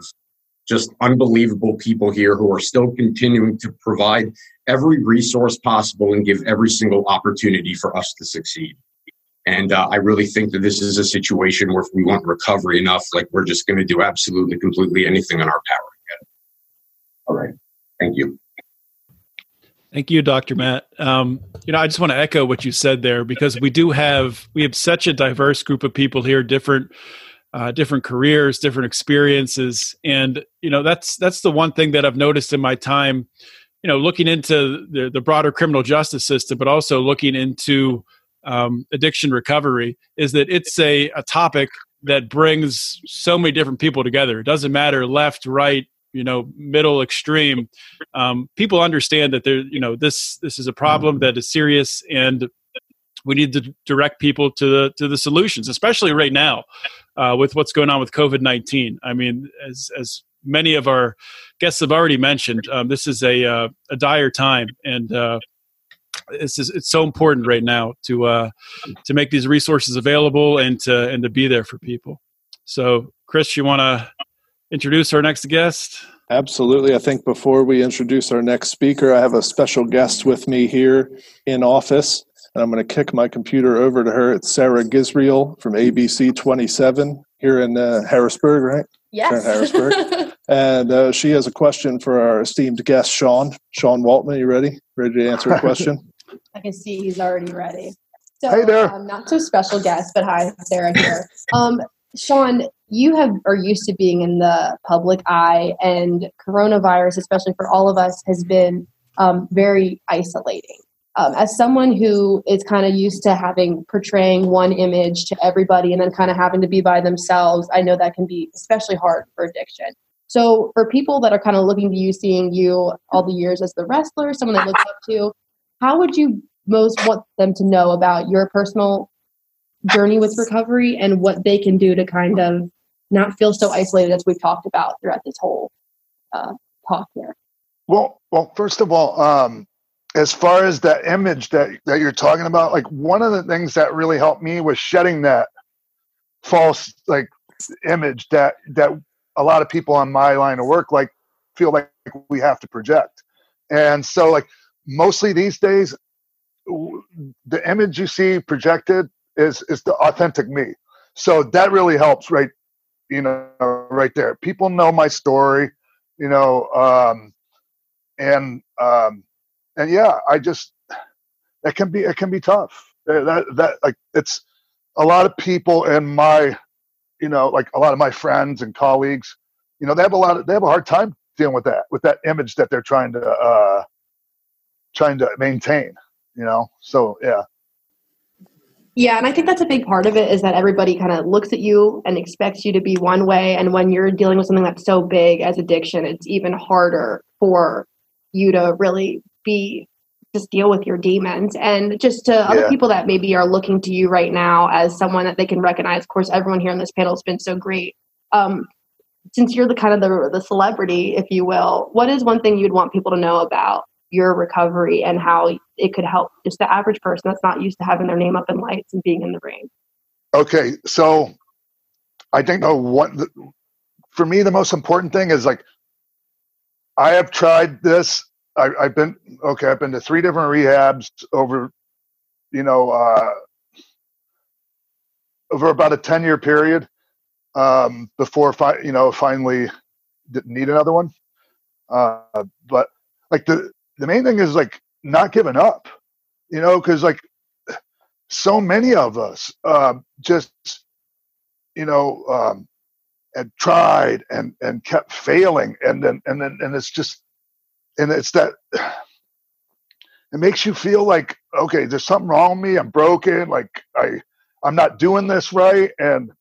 just unbelievable people here who are still continuing to provide every resource possible and give every single opportunity for us to succeed. And uh, I really think that this is a situation where if we want recovery enough, like we're just going to do absolutely, completely anything in our power to get it. All right. Thank you. Thank you, Dr. Matt. Um, you know, I just want to echo what you said there because we do have we have such a diverse group of people here, different uh, different careers, different experiences, and you know that's that's the one thing that I've noticed in my time, you know, looking into the, the broader criminal justice system, but also looking into um, addiction recovery, is that it's a, a topic that brings so many different people together. It doesn't matter left, right, you know middle extreme um, people understand that there you know this this is a problem that is serious and we need to direct people to the to the solutions especially right now uh, with what's going on with covid-19 i mean as as many of our guests have already mentioned um, this is a uh, a dire time and uh, it's just, it's so important right now to uh, to make these resources available and to and to be there for people so chris you want to introduce our next guest? Absolutely. I think before we introduce our next speaker, I have a special guest with me here in office. And I'm going to kick my computer over to her. It's Sarah Gisriel from ABC 27 here in uh, Harrisburg, right? Yes. Harrisburg. And uh, she has a question for our esteemed guest, Sean. Sean Waltman, you ready? Ready to answer a question? I can see he's already ready. So, Hey there. Um, not so special guest, but hi, Sarah here. Um, Sean, you have are used to being in the public eye, and coronavirus, especially for all of us, has been um, very isolating. Um, as someone who is kind of used to having portraying one image to everybody and then kind of having to be by themselves, I know that can be especially hard for addiction. So, for people that are kind of looking to you, seeing you all the years as the wrestler, someone they look up to, how would you most want them to know about your personal journey with recovery and what they can do to kind of not feel so isolated as we've talked about throughout this whole uh, talk here? Well, well, first of all, um, as far as that image that that you're talking about, like one of the things that really helped me was shedding that false like image that that a lot of people on my line of work like feel like we have to project. And so like mostly these days the image you see projected is is the authentic me. So that really helps right you know right there. People know my story, you know um and um and yeah, I just it can be it can be tough. That that like it's a lot of people in my you know like a lot of my friends and colleagues, you know, they have a lot of they have a hard time dealing with that with that image that they're trying to uh trying to maintain, you know. So yeah. Yeah, and I think that's a big part of it is that everybody kind of looks at you and expects you to be one way. And when you're dealing with something that's so big as addiction, it's even harder for you to really be just deal with your demons. And just to other people that maybe are looking to you right now as someone that they can recognize, of course, everyone here on this panel has been so great. Um, since you're the kind of the, the celebrity, if you will, what is one thing you'd want people to know about your recovery and how it could help just the average person that's not used to having their name up in lights and being in the ring. Okay, so I think the one the, for me the most important thing is like I have tried this. I, I've been okay. I've been to three different rehabs over, you know, uh, over about a ten year period um, before fi- you know finally didn't need another one. Uh, but like the the main thing is like not giving up, you know, because like so many of us uh, just you know um, had tried and and kept failing and then and then and it's just and it's that it makes you feel like okay there's something wrong with me i'm broken like i i'm not doing this right and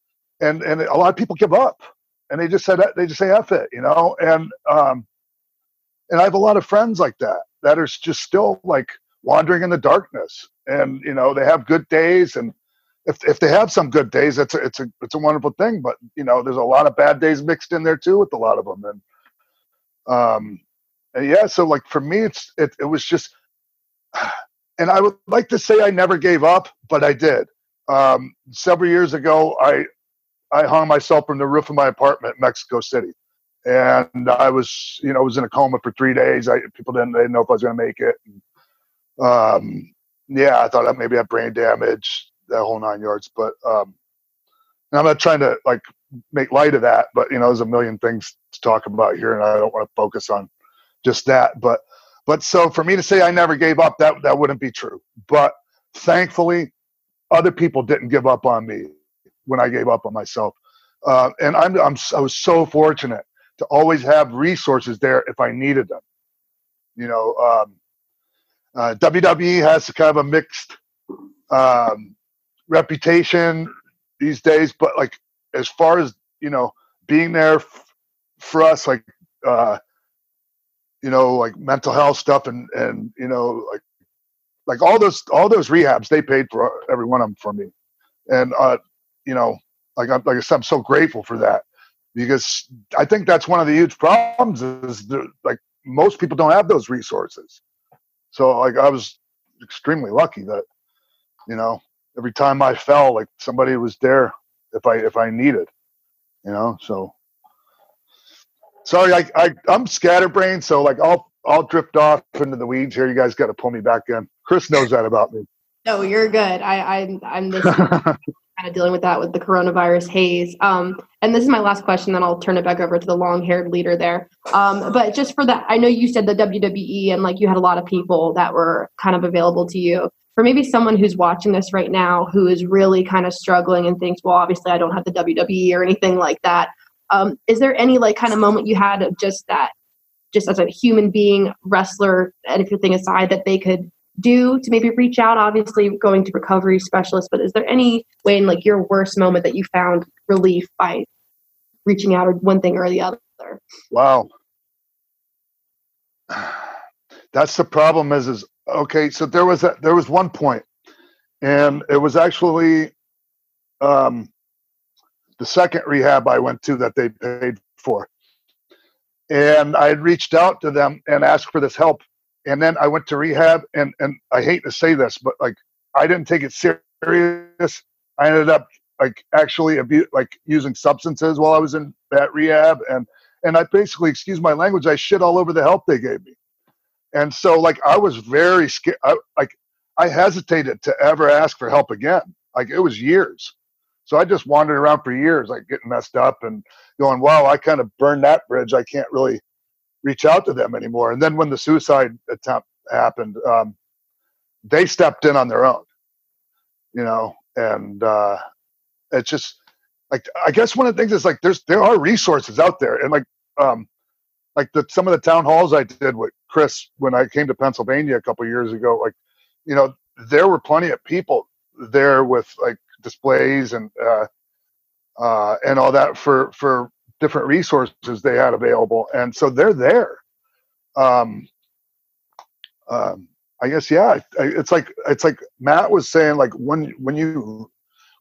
and and a lot of people give up and they just said they just say F it you know and um and i have a lot of friends like that that are just still like wandering in the darkness. And you know they have good days and if if they have some good days it's a it's a it's a wonderful thing. But you know there's a lot of bad days mixed in there too with a lot of them and um and yeah so like for me it's it, it was just and i would like to say i never gave up but i did. Um several years ago i i hung myself from the roof of my apartment in mexico city and i was you know was in a coma for three days. I people didn't they didn't know if i was going to make it. Um yeah i thought I maybe I had brain damage that whole nine yards but um i'm not trying to like make light of that but you know there's a million things to talk about here and i don't want to focus on just that but but so for me to say i never gave up that that wouldn't be true. But thankfully other people didn't give up on me when i gave up on myself. Uh, and I'm, I'm i was so fortunate to always have resources there if i needed them. You know um, uh, wwe has kind of a mixed um, reputation these days but like as far as you know being there f- for us like uh you know like mental health stuff and and you know like like all those all those rehabs they paid for every one of them for me. And uh you know like i'm like I said, i'm so grateful for that because i think that's one of the huge problems is like most people don't have those resources. So like i was extremely lucky that you know every time i fell like somebody was there if i if i needed you know so. Sorry i, I i'm scatterbrained so like i'll i'll drift off into the weeds here. You guys got to pull me back in. Chris knows that about me No, you're good. I, I I'm this kind of dealing with that with the coronavirus haze. Um, and this is my last question, then I'll turn it back over to the long-haired leader there. Um, but just for that, I know you said the WWE and like you had a lot of people that were kind of available to you. For maybe someone who's watching this right now who is really kind of struggling and thinks, well, obviously I don't have the WWE or anything like that. Um, is there any like kind of moment you had of just that, just as a human being, wrestler, anything aside, that they could do to maybe reach out obviously going to recovery specialists but is there any way in like your worst moment that you found relief by reaching out or one thing or the other? Wow. That's the problem is is okay so there was a there was one point and it was actually um the second rehab i went to that they paid for. And i had reached out to them and asked for this help and then I went to rehab, and and I hate to say this, but like I didn't take it serious. I ended up like actually abu- like using substances while I was in that rehab, and and I basically, excuse my language, I shit all over the help they gave me, and so like I was very scared. I, like I hesitated to ever ask for help again. Like it was years. So I just wandered around for years, like getting messed up and going, wow, I kind of burned that bridge. I can't really reach out to them anymore. And then when the suicide attempt happened, um, they stepped in on their own, you know, and uh, it's just like I guess one of the things is like there's there are resources out there, and like um, like the some of the town halls I did with Chris when I came to Pennsylvania a couple years ago, like you know there were plenty of people there with like displays and uh, uh, and all that for for different resources they had available, and so they're there. Um, um, I guess yeah, it's like it's like Matt was saying, like when when you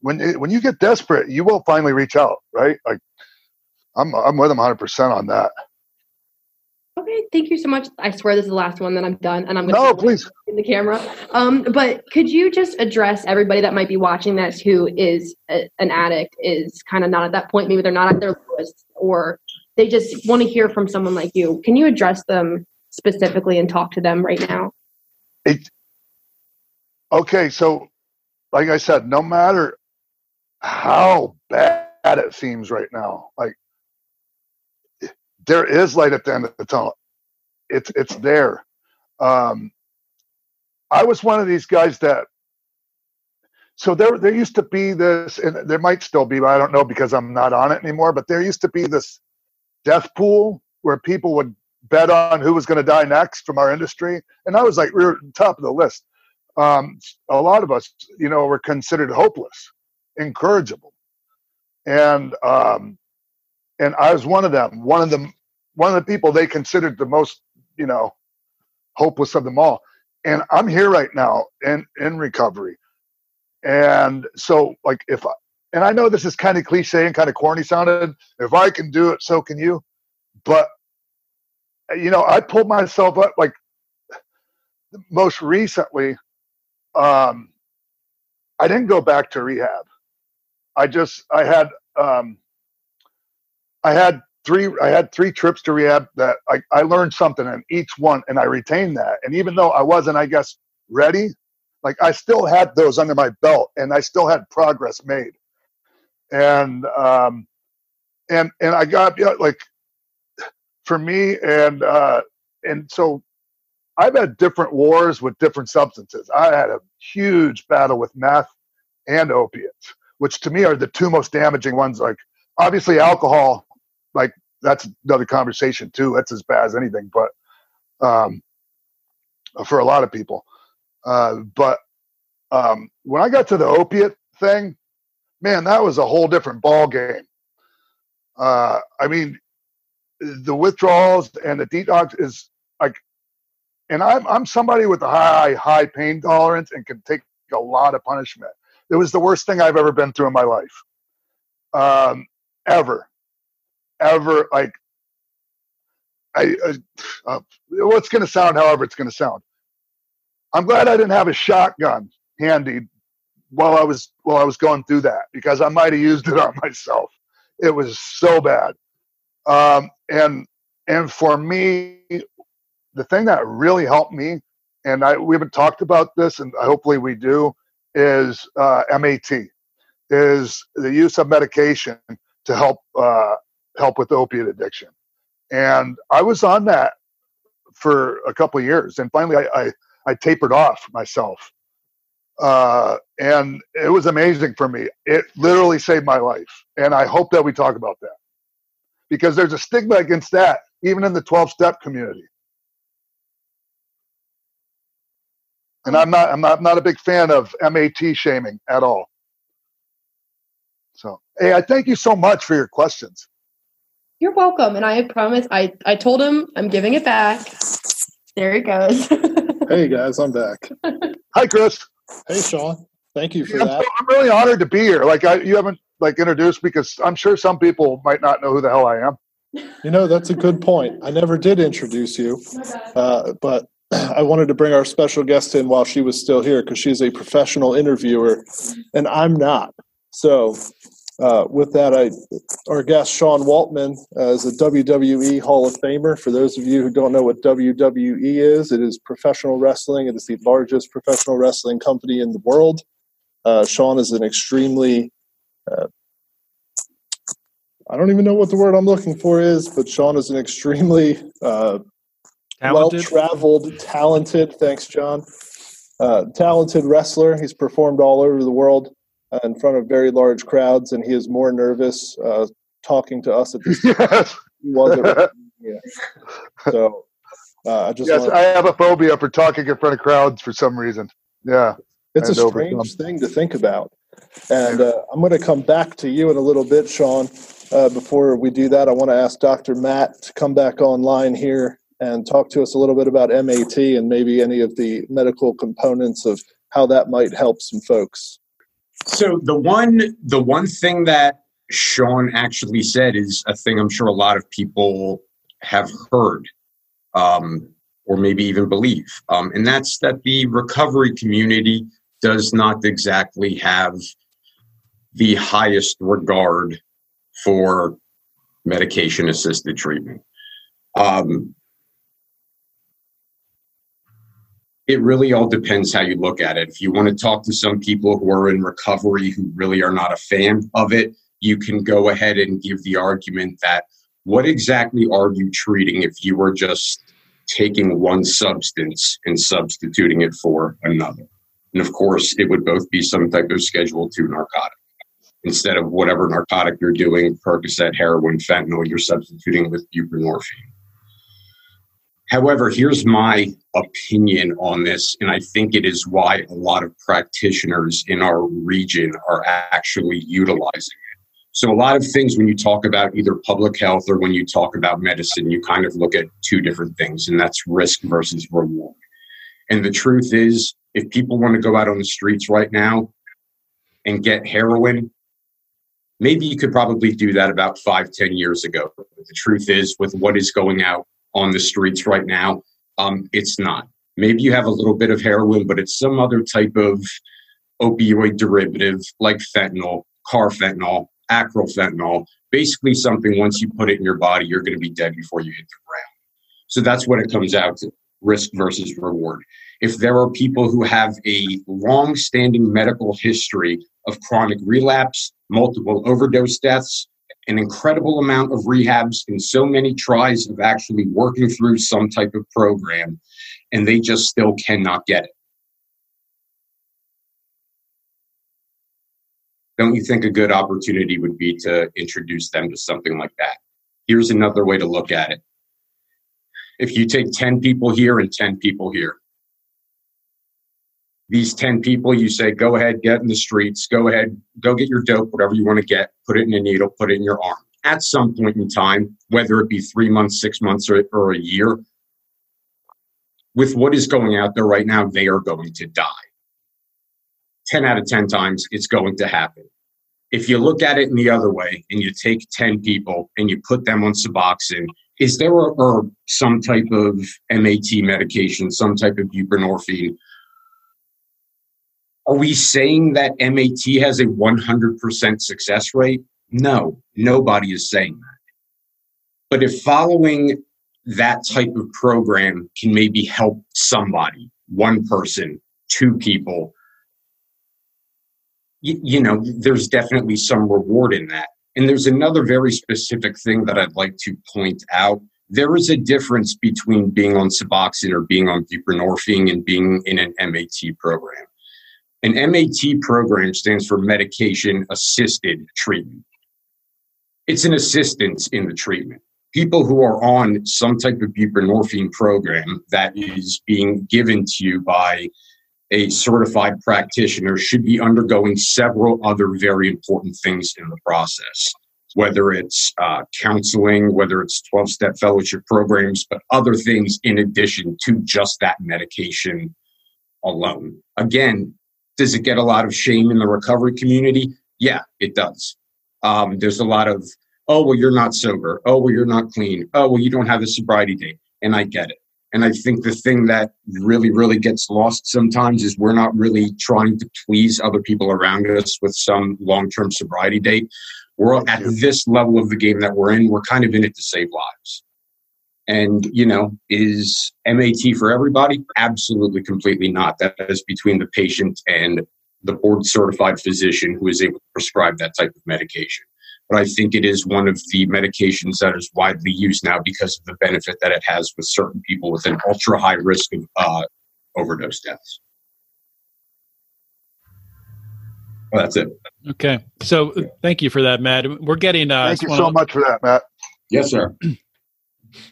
when when you get desperate, you will finally reach out, right? Like I'm I'm with him 100 percent on that. Okay, thank you so much. I swear this is the last one that I'm done, and I'm going to no, please in the camera. Um, but could you just address everybody that might be watching this who is a, an addict, is kind of not at that point, maybe they're not at their lowest, or they just want to hear from someone like you. Can you address them specifically and talk to them right now? It, okay, so like I said, no matter how bad it seems right now, like there is light at the end of the tunnel. It's it's there. Um, I was one of these guys that. So there, there used to be this, and there might still be, but I don't know because I'm not on it anymore. But there used to be this death pool where people would bet on who was going to die next from our industry, and I was like, we were top of the list. Um, a lot of us, you know, were considered hopeless, incorrigible, and um, and I was one of them. One of them, one of the people they considered the most, you know, hopeless of them all. And I'm here right now in in recovery. And so, like, if I, and I know this is kind of cliche and kind of corny sounded. If I can do it, so can you. But you know, I pulled myself up like most recently. Um, I didn't go back to rehab. I just I had um, I had three I had three trips to rehab that I, I learned something in each one and I retained that. And even though I wasn't, I guess, ready, like I still had those under my belt and I still had progress made. And um and and I got you know, like for me and uh and so I've had different wars with different substances. I had a huge battle with meth and opiates, which to me are the two most damaging ones. Like obviously alcohol like that's another conversation too. That's as bad as anything, but um, for a lot of people. Uh, but um, when I got to the opiate thing, man, that was a whole different ball game. Uh, I mean, the withdrawals and the detox is like, and I'm I'm somebody with a high high pain tolerance and can take a lot of punishment. It was the worst thing I've ever been through in my life, um, ever ever like I, uh, uh, what's going to sound however it's going to sound. I'm glad I didn't have a shotgun handy while I was while I was going through that because I might have used it on myself. It was so bad. Um, and and for me, the thing that really helped me, and I we haven't talked about this, and hopefully we do, is uh, MAT. is the use of medication to help uh, help with opiate addiction. And I was on that for a couple of years, and finally I, I, I tapered off myself. Uh, and it was amazing for me. It literally saved my life, and I hope that we talk about that because there's a stigma against that, even in the 12-step community. And I'm not, I'm not, I'm not a big fan of MAT shaming at all. So, hey, I thank you so much for your questions. You're welcome. And I promise, I, I told him I'm giving it back. There it goes. hey, guys, I'm back. Hi, Chris. Hey, Sean. Thank you for yeah, that. I'm really honored to be here. Like, I, you haven't like introduced because I'm sure some people might not know who the hell I am. You know, that's a good point. I never did introduce you, uh, but I wanted to bring our special guest in while she was still here because she's a professional interviewer, and I'm not. So, uh, with that, I our guest Sean Waltman uh, is a WWE Hall of Famer. For those of you who don't know what WWE is, it is professional wrestling. It is the largest professional wrestling company in the world. Uh, Sean is an extremely uh, I don't even know what the word I'm looking for is, but Sean is an extremely uh, well traveled, talented, thanks, John, uh, talented wrestler. He's performed all over the world uh, in front of very large crowds, and he is more nervous uh, talking to us at this yes. was yeah. So uh, I just yes, I have a phobia for talking in front of crowds for some reason. Yeah, it's a strange overcome. thing to think about. And uh, I'm going to come back to you in a little bit, Sean. Uh, before we do that, I want to ask Dr. Matt to come back online here and talk to us a little bit about MAT and maybe any of the medical components of how that might help some folks. So the one the one thing that Sean actually said is a thing I'm sure a lot of people have heard, um, or maybe even believe, um, and that's that the recovery community does not exactly have the highest regard for medication assisted treatment. Um, it really all depends how you look at it. If you want to talk to some people who are in recovery who really are not a fan of it, you can go ahead and give the argument that what exactly are you treating if you were just taking one substance and substituting it for another? And of course, it would both be some type of Schedule 2 narcotic. Instead of whatever narcotic you're doing, Percocet, heroin, fentanyl, you're substituting with buprenorphine. However, here's my opinion on this, and I think it is why a lot of practitioners in our region are actually utilizing it. So, a lot of things when you talk about either public health or when you talk about medicine, you kind of look at two different things, and that's risk versus reward. And the truth is, if people want to go out on the streets right now and get heroin, maybe you could probably do that about five, ten years ago. But the truth is, with what is going out on the streets right now. Um, it's not. Maybe you have a little bit of heroin, but it's some other type of opioid derivative like fentanyl, carfentanil, acrofentanil. Basically, something once you put it in your body, you're going to be dead before you hit the ground. So that's what it comes out to risk versus reward. If there are people who have a long standing medical history of chronic relapse, multiple overdose deaths, an incredible amount of rehabs and so many tries of actually working through some type of program, and they just still cannot get it. Don't you think a good opportunity would be to introduce them to something like that? Here's another way to look at it. If you take 10 people here and 10 people here, these 10 people, you say, go ahead, get in the streets, go ahead, go get your dope, whatever you want to get, put it in a needle, put it in your arm. At some point in time, whether it be three months, six months, or, or a year, with what is going out there right now, they are going to die. 10 out of 10 times, it's going to happen. If you look at it in the other way and you take 10 people and you put them on Suboxone, is there a, some type of MAT medication, some type of buprenorphine are we saying that MAT has a 100% success rate? No, nobody is saying that. But if following that type of program can maybe help somebody, one person, two people, you, you know, there's definitely some reward in that. And there's another very specific thing that I'd like to point out. There is a difference between being on Suboxone or being on buprenorphine and being in an MAT program. An MAT program stands for medication assisted treatment. It's an assistance in the treatment. People who are on some type of buprenorphine program that is being given to you by a certified practitioner should be undergoing several other very important things in the process, whether it's uh, counseling, whether it's 12 step fellowship programs, but other things in addition to just that medication alone. Again, does it get a lot of shame in the recovery community? Yeah, it does. Um, there's a lot of, oh, well, you're not sober. Oh, well, you're not clean. Oh, well, you don't have a sobriety date. And I get it. And I think the thing that really, really gets lost sometimes is we're not really trying to please other people around us with some long term sobriety date. We're at this level of the game that we're in, we're kind of in it to save lives. And, you know, is MAT for everybody? Absolutely, completely not. That is between the patient and the board certified physician who is able to prescribe that type of medication but I think it is one of the medications that is widely used now because of the benefit that it has with certain people with an ultra high risk of uh, overdose deaths. Well, that's it. Okay. So thank you for that, Matt. We're getting. Uh, thank you so much for that, Matt. Yes, sir.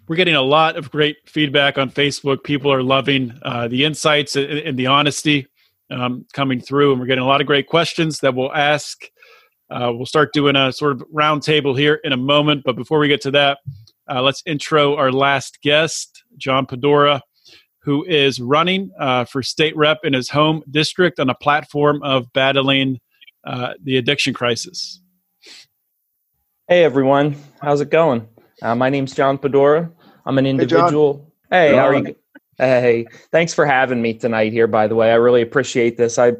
We're getting a lot of great feedback on Facebook. People are loving uh, the insights and, and the honesty um, coming through, and we're getting a lot of great questions that we'll ask uh, we'll start doing a sort of roundtable here in a moment, but before we get to that, uh, let's intro our last guest, John Pedora, who is running uh, for state rep in his home district on a platform of battling uh, the addiction crisis. Hey everyone, how's it going? Uh, my name's John Pedora. I'm an individual. Hey, hey how are you? Hey, thanks for having me tonight here. By the way, I really appreciate this. I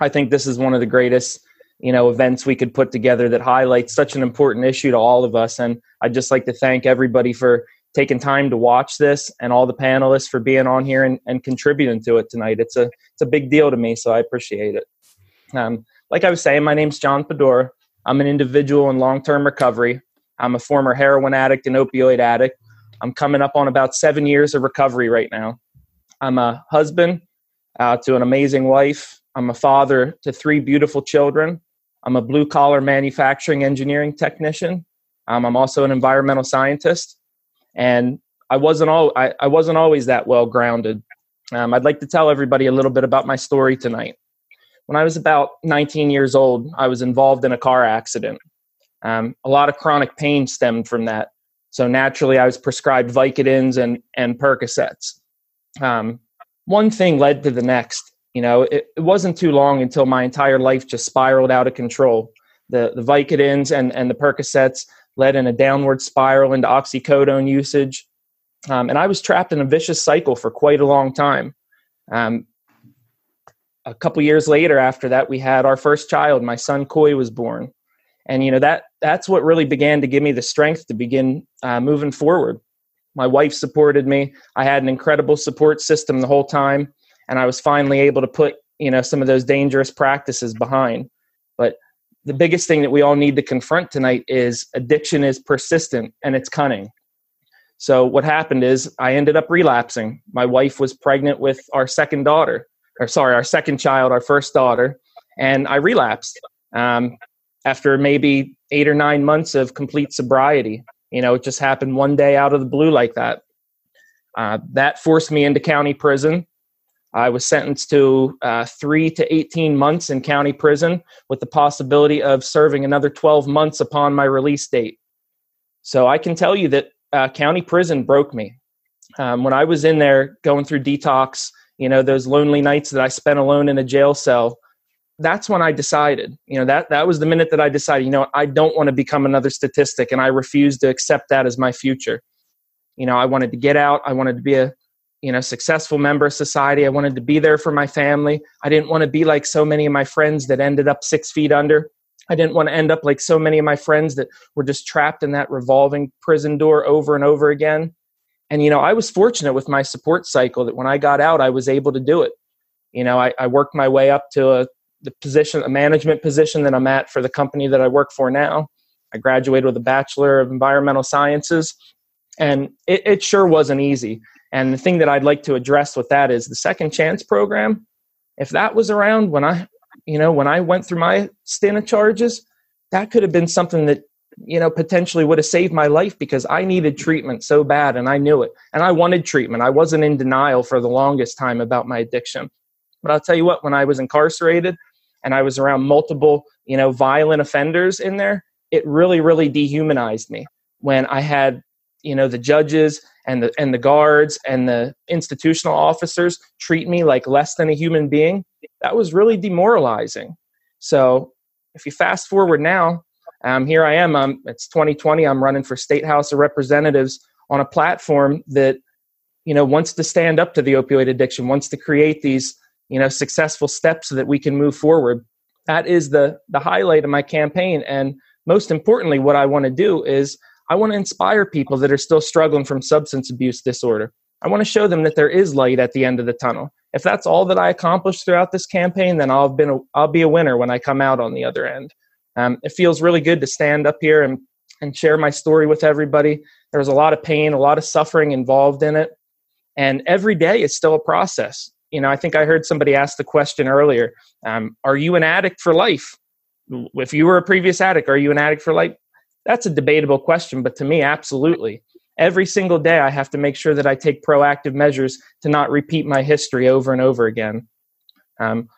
I think this is one of the greatest you know events we could put together that highlights such an important issue to all of us and i'd just like to thank everybody for taking time to watch this and all the panelists for being on here and, and contributing to it tonight it's a it's a big deal to me so i appreciate it um, like i was saying my name's john Pedora. i'm an individual in long-term recovery i'm a former heroin addict and opioid addict i'm coming up on about seven years of recovery right now i'm a husband uh, to an amazing wife i'm a father to three beautiful children I'm a blue collar manufacturing engineering technician. Um, I'm also an environmental scientist, and I wasn't all I, I wasn't always that well grounded. Um, I'd like to tell everybody a little bit about my story tonight. When I was about 19 years old, I was involved in a car accident. Um, a lot of chronic pain stemmed from that, so naturally, I was prescribed Vicodins and and Percocets. Um, one thing led to the next, you know, it, it wasn't too long until my entire life just spiraled out of control. The the Vicodins and and the Percocets led in a downward spiral into oxycodone usage, um, and I was trapped in a vicious cycle for quite a long time. Um, a couple years later, after that, we had our first child. My son Koi was born, and you know that that's what really began to give me the strength to begin uh, moving forward. My wife supported me. I had an incredible support system the whole time and I was finally able to put you know some of those dangerous practices behind. But the biggest thing that we all need to confront tonight is addiction is persistent and it's cunning. So what happened is I ended up relapsing. My wife was pregnant with our second daughter, or sorry, our second child, our first daughter, and I relapsed um, after maybe eight or nine months of complete sobriety. You know, it just happened one day out of the blue like that. Uh, that forced me into county prison. I was sentenced to uh, three to 18 months in county prison with the possibility of serving another 12 months upon my release date. So I can tell you that uh, county prison broke me. Um, when I was in there going through detox, you know, those lonely nights that I spent alone in a jail cell, that's when I decided, you know, that, that was the minute that I decided, you know, I don't want to become another statistic and I refused to accept that as my future. You know, I wanted to get out. I wanted to be a you know successful member of society i wanted to be there for my family i didn't want to be like so many of my friends that ended up six feet under i didn't want to end up like so many of my friends that were just trapped in that revolving prison door over and over again and you know i was fortunate with my support cycle that when i got out i was able to do it you know i, I worked my way up to a the position, a management position that I'm at for the company that I work for now. I graduated with a Bachelor of Environmental Sciences, and it, it sure wasn't easy. And the thing that I'd like to address with that is the Second Chance program. If that was around when I, you know, when I went through my stint of charges, that could have been something that you know potentially would have saved my life because i needed treatment so bad and i knew it and i wanted treatment i wasn't in denial for the longest time about my addiction but i'll tell you what when i was incarcerated and i was around multiple you know violent offenders in there it really really dehumanized me when i had you know the judges and the and the guards and the institutional officers treat me like less than a human being. That was really demoralizing. So if you fast forward now um, here i am um, it's 2020 i'm running for state house of representatives on a platform that you know wants to stand up to the opioid addiction wants to create these you know successful steps so that we can move forward that is the the highlight of my campaign and most importantly what i want to do is I want to inspire people that are still struggling from substance abuse disorder. I want to show them that there is light at the end of the tunnel. If that's all that I accomplish throughout this campaign, then I'll have been a, I'll be a winner when I come out on the other end. Um, it feels really good to stand up here and and share my story with everybody. There was a lot of pain, a lot of suffering involved in it, and every day is still a process. You know, I think I heard somebody ask the question earlier: um, Are you an addict for life? If you were a previous addict, are you an addict for life? That's a debatable question, but to me, absolutely. Every single day, I have to make sure that I take proactive measures to not repeat my history over and over again. Um,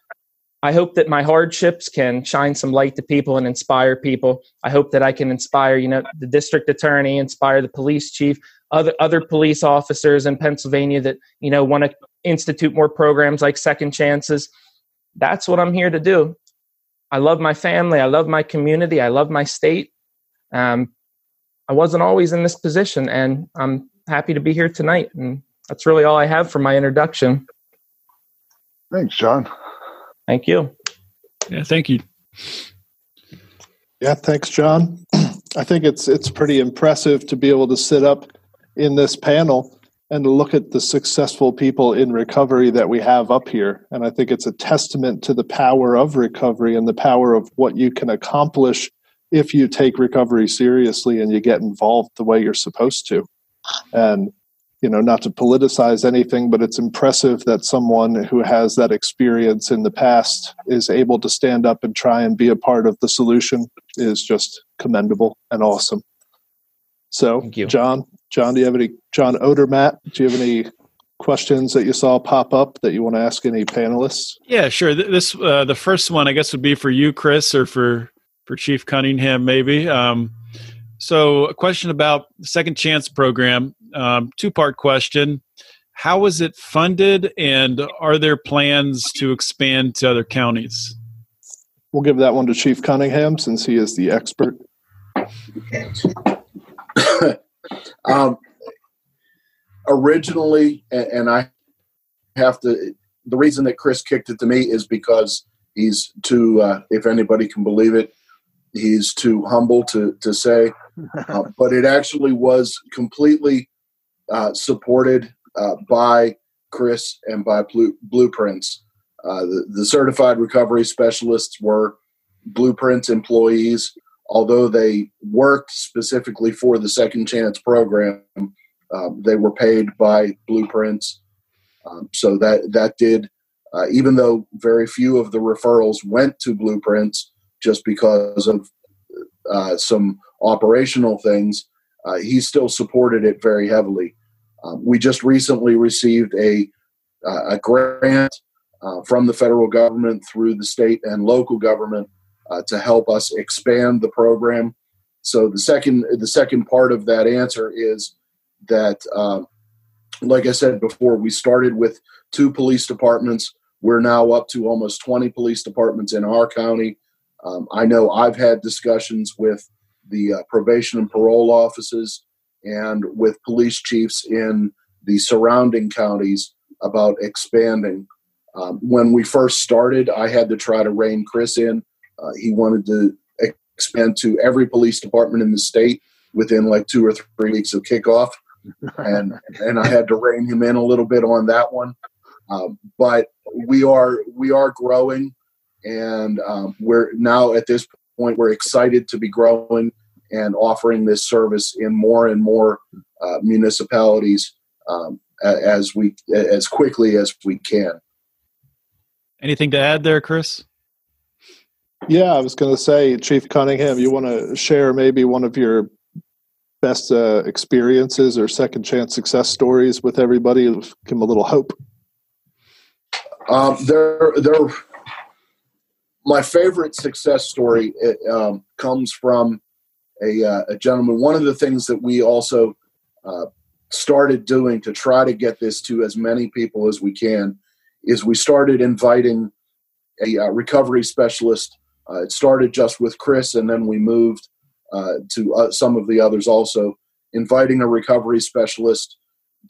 I hope that my hardships can shine some light to people and inspire people. I hope that I can inspire, you know, the district attorney, inspire the police chief, other other police officers in Pennsylvania that you know want to institute more programs like second chances. That's what I'm here to do. I love my family. I love my community. I love my state. Um, I wasn't always in this position, and I'm happy to be here tonight. And that's really all I have for my introduction. Thanks, John. Thank you. Yeah, thank you. Yeah, thanks, John. I think it's it's pretty impressive to be able to sit up in this panel and to look at the successful people in recovery that we have up here. And I think it's a testament to the power of recovery and the power of what you can accomplish if you take recovery seriously and you get involved the way you're supposed to. And you know, not to politicize anything, but it's impressive that someone who has that experience in the past is able to stand up and try and be a part of the solution is just commendable and awesome. So, John, John, do you have any John Odermatt? Do you have any questions that you saw pop up that you want to ask any panelists? Yeah, sure. This uh, the first one, I guess, would be for you, Chris, or for for Chief Cunningham, maybe. Um, so, a question about the Second Chance program. Um, Two part question: How was it funded, and are there plans to expand to other counties? We'll give that one to Chief Cunningham since he is the expert. um, originally, and I have to. The reason that Chris kicked it to me is because he's too, uh, if anybody can believe it, he's too humble to to say, uh, but it actually was completely uh, supported uh, by Chris and by Blue, Blueprints. Uh, the, the certified recovery specialists were Blueprints employees, although they worked specifically for the Second Chance program. Um, they were paid by Blueprints, um, so that that did. Uh, even though very few of the referrals went to Blueprints, just because of uh, some operational things, uh, he still supported it very heavily. Um, we just recently received a, uh, a grant uh, from the federal government through the state and local government uh, to help us expand the program. So the second the second part of that answer is that, uh, like I said before, we started with two police departments. We're now up to almost 20 police departments in our county. Um, I know I've had discussions with the uh, probation and parole offices and with police chiefs in the surrounding counties about expanding. Um, when we first started, I had to try to rein Chris in. Uh, he wanted to expand to every police department in the state within like two or three weeks of kickoff, and and I had to rein him in a little bit on that one. Um, but we are we are growing and um, we're now at this point we're excited to be growing and offering this service in more and more uh, municipalities um, as we as quickly as we can. Anything to add there, Chris? Yeah, I was going to say, Chief Cunningham, you want to share maybe one of your best uh, experiences or second chance success stories with everybody? Give them a little hope. Um, there, there. My favorite success story it, um, comes from a, uh, a, gentleman. One of the things that we also uh, started doing to try to get this to as many people as we can is we started inviting a uh, recovery specialist. Uh, it started just with Chris, and then we moved uh, to uh, some of the others also, inviting a recovery specialist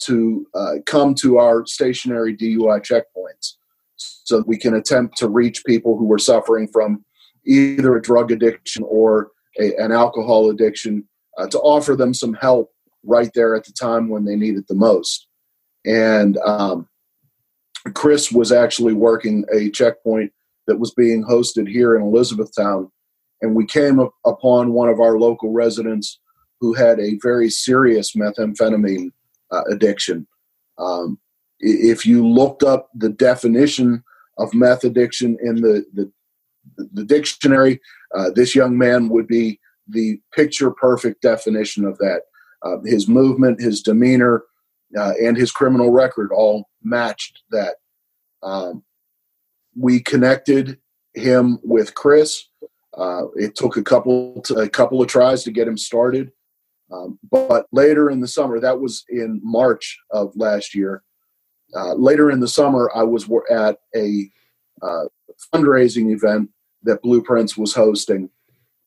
to uh, come to our stationary DUI checkpoints so that we can attempt to reach people who were suffering from either a drug addiction or a, an alcohol addiction uh, to offer them some help right there at the time when they need it the most. And um, Chris was actually working a checkpoint that was being hosted here in Elizabethtown. And we came up upon one of our local residents who had a very serious methamphetamine uh, addiction. Um, if you looked up the definition of meth addiction in the, the, the dictionary, uh, this young man would be the picture perfect definition of that. Uh, his movement, his demeanor, uh, and his criminal record all matched that. Um, we connected him with Chris. Uh, it took a couple to, a couple of tries to get him started, um, but later in the summer, that was in March of last year. Uh, later in the summer, I was at a uh, fundraising event that Blueprints was hosting,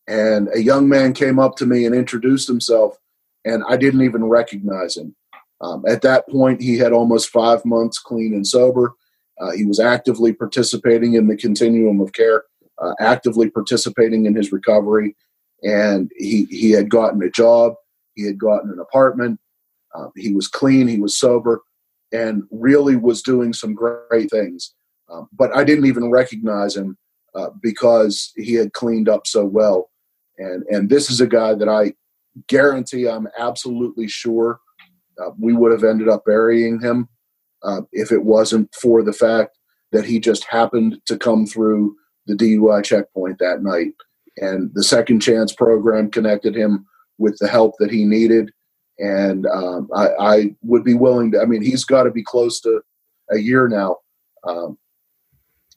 and a young man came up to me and introduced himself, and I didn't even recognize him. Um, at that point, he had almost five months clean and sober. Uh, he was actively participating in the continuum of care, uh, actively participating in his recovery, and he he had gotten a job, he had gotten an apartment, uh, he was clean, he was sober, and really was doing some great things. Um, but I didn't even recognize him uh, because he had cleaned up so well. And and this is a guy that I guarantee I'm absolutely sure uh, we would have ended up burying him uh, if it wasn't for the fact that he just happened to come through the DUI checkpoint that night. And the second chance program connected him with the help that he needed. And um, I, I, would be willing to, I mean, he's got to be close to a year now. Um,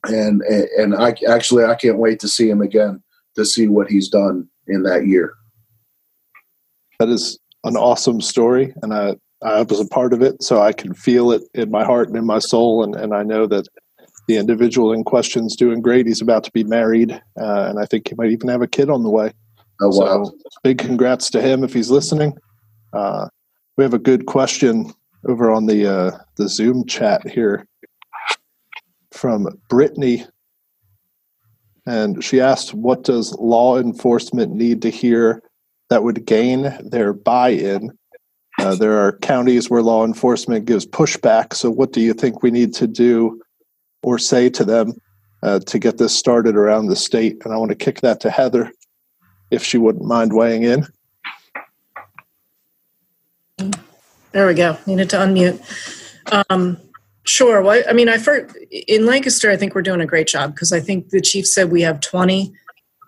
and, and I actually, I can't wait to see him again to see what he's done in that year. That is an awesome story. And I, I was a part of it, so I can feel it in my heart and in my soul. And, and I know that the individual in question is doing great. He's about to be married, uh, and I think he might even have a kid on the way. Oh, wow. So big congrats to him if he's listening. Uh, we have a good question over on the uh, the Zoom chat here from Brittany, and she asked, "What does law enforcement need to hear that would gain their buy-in uh, there are counties where law enforcement gives pushback. So, what do you think we need to do or say to them uh, to get this started around the state? And I want to kick that to Heather, if she wouldn't mind weighing in. There we go. Needed to unmute. Um, sure. Well, I mean, I first, in Lancaster, I think we're doing a great job because I think the chief said we have 20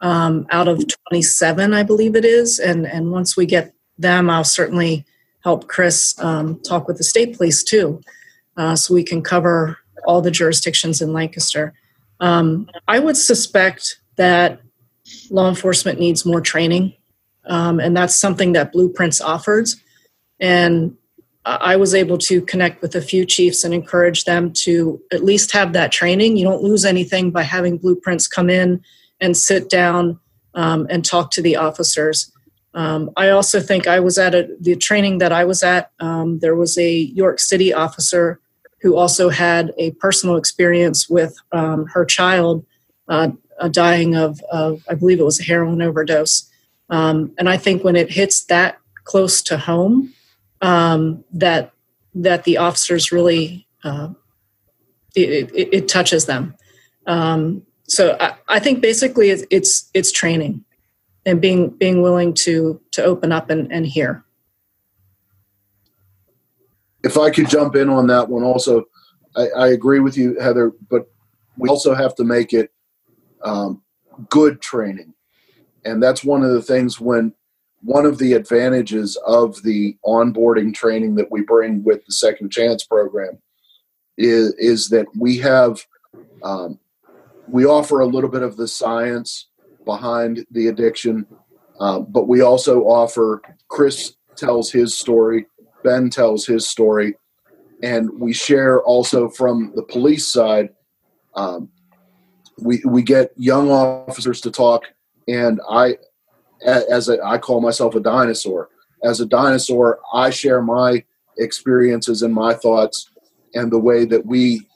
um, out of 27, I believe it is. And and once we get them, I'll certainly help Chris um, talk with the state police too, uh, so we can cover all the jurisdictions in Lancaster. Um, I would suspect that law enforcement needs more training, um, and that's something that Blueprints offers. And I was able to connect with a few chiefs and encourage them to at least have that training. You don't lose anything by having Blueprints come in and sit down um, and talk to the officers. Um, I also think I was at a, the training that I was at. Um, there was a York City officer who also had a personal experience with um, her child uh, dying of, of, I believe it was a heroin overdose. Um, and I think when it hits that close to home, um, that that the officers really uh, it, it, it, touches them. Um, so I, I think basically it's, it's it's training and being being willing to to open up and, and hear. If I could jump in on that one also, I, I agree with you, Heather, but we also have to make it um, good training. And that's one of the things when one of the advantages of the onboarding training that we bring with the Second Chance program is, is that we have, um, we offer a little bit of the science behind the addiction, um, but we also offer, Chris tells his story, Ben tells his story, and we share also from the police side. Um, we we get young officers to talk, and I, as a, I call myself a dinosaur. As a dinosaur, I share my experiences and my thoughts and the way that we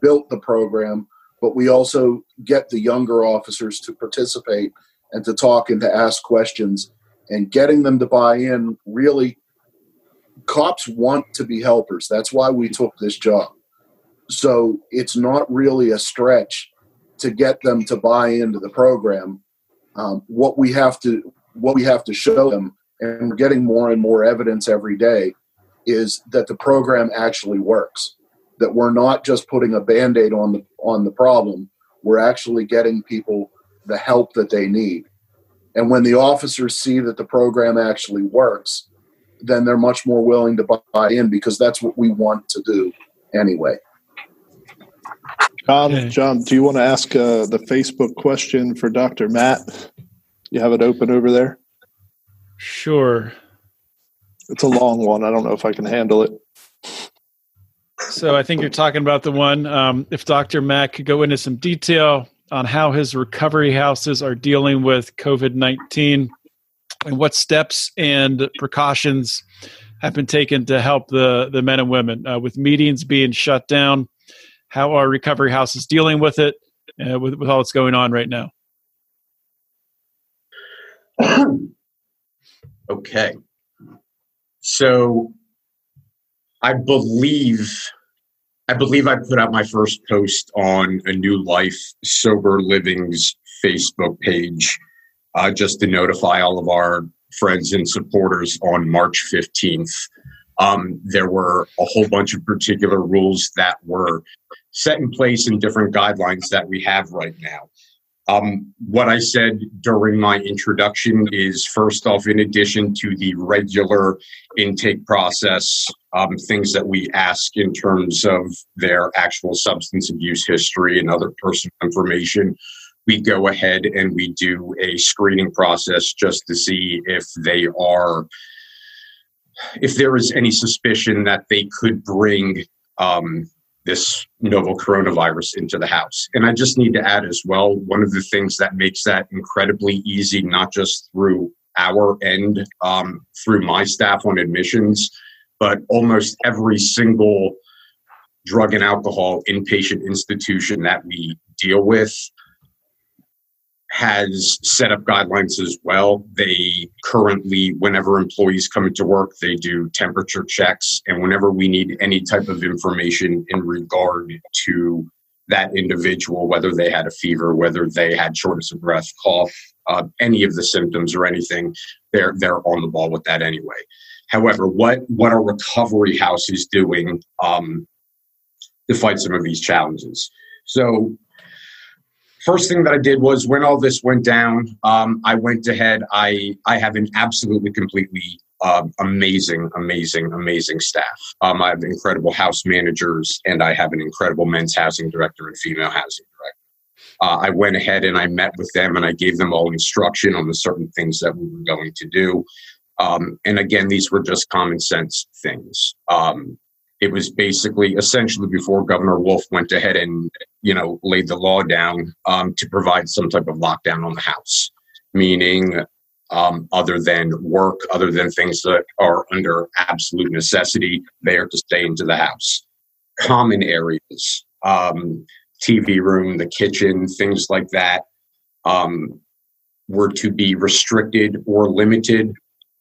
built the program. But we also get the younger officers to participate and to talk and to ask questions, and getting them to buy in really cops want to be helpers. That's why we took this job. So it's not really a stretch to get them to buy into the program. Um, what we have to what we have to show them, and we're getting more and more evidence every day, is that the program actually works. That we're not just putting a band-aid on the on the problem. We're actually getting people the help that they need. And when the officers see that the program actually works, then they're much more willing to buy in because that's what we want to do anyway. John, okay. John, do you want to ask uh, the Facebook question for Dr. Matt? You have it open over there? Sure. It's a long one. I don't know if I can handle it. So I think you're talking about the one. Um, if Dr. Matt could go into some detail on how his recovery houses are dealing with COVID 19 and what steps and precautions have been taken to help the, the men and women uh, with meetings being shut down. How are recovery houses dealing with it, uh, with, with all that's going on right now? okay. So I believe I believe I put out my first post on a New Life Sober Living's Facebook page uh, just to notify all of our friends and supporters on March 15th. Um, there were a whole bunch of particular rules that were set in place in different guidelines that we have right now. Um, what I said during my introduction is first off, in addition to the regular intake process, um, things that we ask in terms of their actual substance abuse history and other personal information, we go ahead and we do a screening process just to see if they are if there is any suspicion that they could bring um, this novel coronavirus into the house. And I just need to add as well one of the things that makes that incredibly easy, not just through our end, um, through my staff on admissions, but almost every single drug and alcohol inpatient institution that we deal with has set up guidelines as well. They currently, whenever employees come into work, they do temperature checks. And whenever we need any type of information in regard to that individual, whether they had a fever, whether they had shortness of breath, cough, uh, any of the symptoms or anything, they're they're on the ball with that anyway. However, what what our recovery house is doing um, to fight some of these challenges. So first thing that I did was when all this went down, um, I went ahead. I I have an absolutely completely uh, amazing, amazing, amazing staff. Um, I have incredible house managers, and I have an incredible men's housing director and female housing director. Uh, I went ahead and I met with them, and I gave them all instruction on the certain things that we were going to do. Um, and again, these were just common sense things. Um, it was basically essentially before Governor Wolf went ahead and you know laid the law down um, to provide some type of lockdown on the house, meaning um, other than work, other than things that are under absolute necessity, they are to stay into the house. Common areas, um, TV room, the kitchen, things like that, um, were to be restricted or limited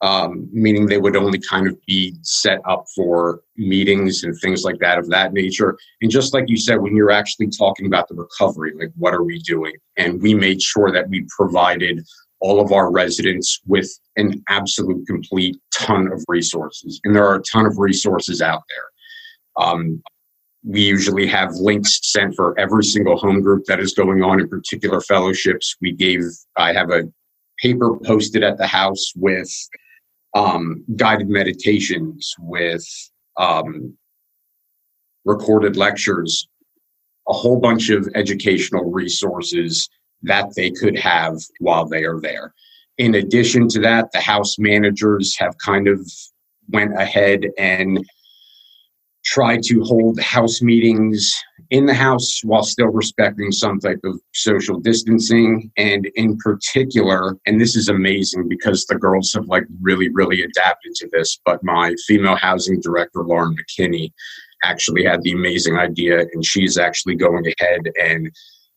um, meaning they would only kind of be set up for meetings and things like that of that nature. And just like you said, when you're actually talking about the recovery, like what are we doing? And we made sure that we provided all of our residents with an absolute complete ton of resources. And there are a ton of resources out there. Um, we usually have links sent for every single home group that is going on in particular fellowships. We gave, I have a paper posted at the house with um, guided meditations, with um, recorded lectures, a whole bunch of educational resources that they could have while they are there. In addition to that, the house managers have kind of went ahead and try to hold house meetings in the house while still respecting some type of social distancing. And in particular, and this is amazing because the girls have like really, really adapted to this, but my female housing director, Lauren McKinney, actually had the amazing idea and she's actually going ahead and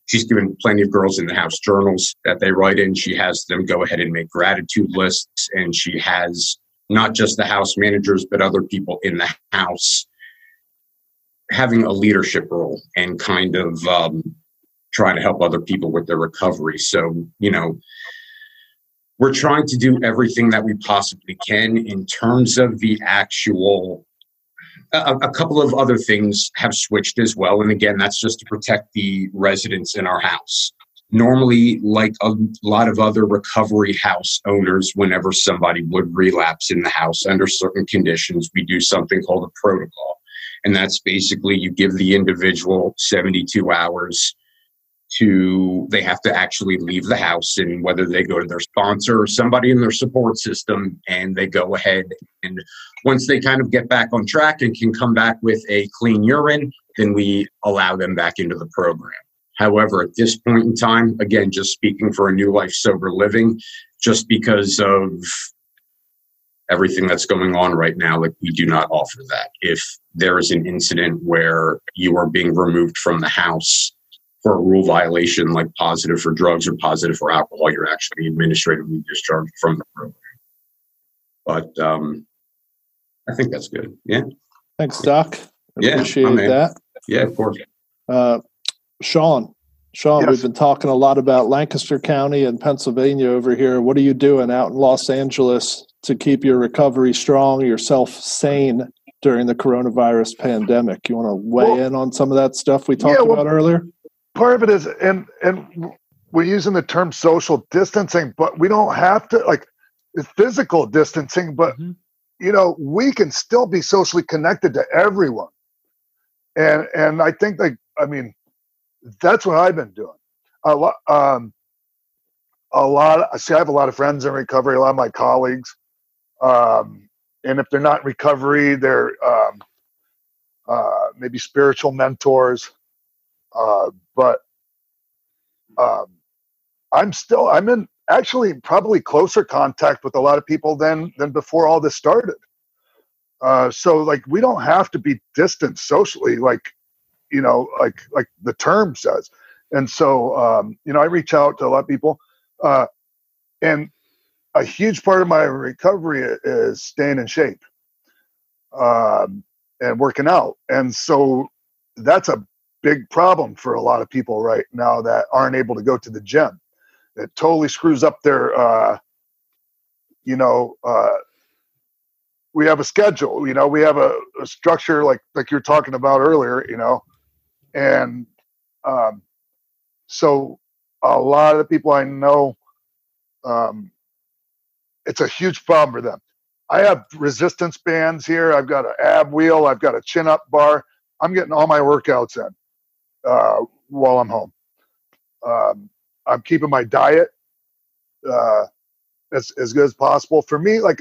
she's given plenty of girls in the house journals that they write in. She has them go ahead and make gratitude lists and she has not just the house managers, but other people in the house having a leadership role and kind of um, trying to help other people with their recovery. So, you know, we're trying to do everything that we possibly can in terms of the actual. A, a couple of other things have switched as well. And again, that's just to protect the residents in our house. Normally, like a lot of other recovery house owners, whenever somebody would relapse in the house under certain conditions, we do something called a protocol and that's basically you give the individual 72 hours to they have to actually leave the house and whether they go to their sponsor or somebody in their support system and they go ahead and once they kind of get back on track and can come back with a clean urine then we allow them back into the program. However at this point in time again just speaking for a new life sober living just because of everything that's going on right now, like we do not offer that. If there is an incident where you are being removed from the house for a rule violation, like positive for drugs or positive for alcohol, you're actually administratively discharged from the program. But um, I think that's good. Yeah. Thanks, Doc. Yeah, Appreciate that. Yeah, of course. Uh, Sean, Sean, Yes. we've been talking a lot about Lancaster County and Pennsylvania over here. What are you doing out in Los Angeles to keep your recovery strong, yourself sane during the coronavirus pandemic? You want to weigh Well- in on some of that stuff we talked Yeah, well- about earlier? part of it is and and we're using the term social distancing but we don't have to like it's physical distancing but Mhm. you know we can still be socially connected to everyone and and i think like i mean that's what i've been doing a lot um a lot i see i have a lot of friends in recovery a lot of my colleagues um and if they're not in recovery they're um uh maybe spiritual mentors uh, but um, I'm still I'm in actually probably closer contact with a lot of people than than before all this started. Uh, so like we don't have to be distant socially, like you know, like like the term says. And so um, you know, I reach out to a lot of people, uh, and a huge part of my recovery is staying in shape um, and working out. And so that's a big problem for a lot of people right now that aren't able to go to the gym. It totally screws up their, uh, you know, uh, we have a schedule, you know, we have a, a structure like like you're talking about earlier, you know, and um, so a lot of the people I know, um, it's a huge problem for them. I have resistance bands here. I've got an ab wheel. I've got a chin up bar. I'm getting all my workouts in uh, while I'm home. Um, I'm keeping my diet uh, as as good as possible. For me, like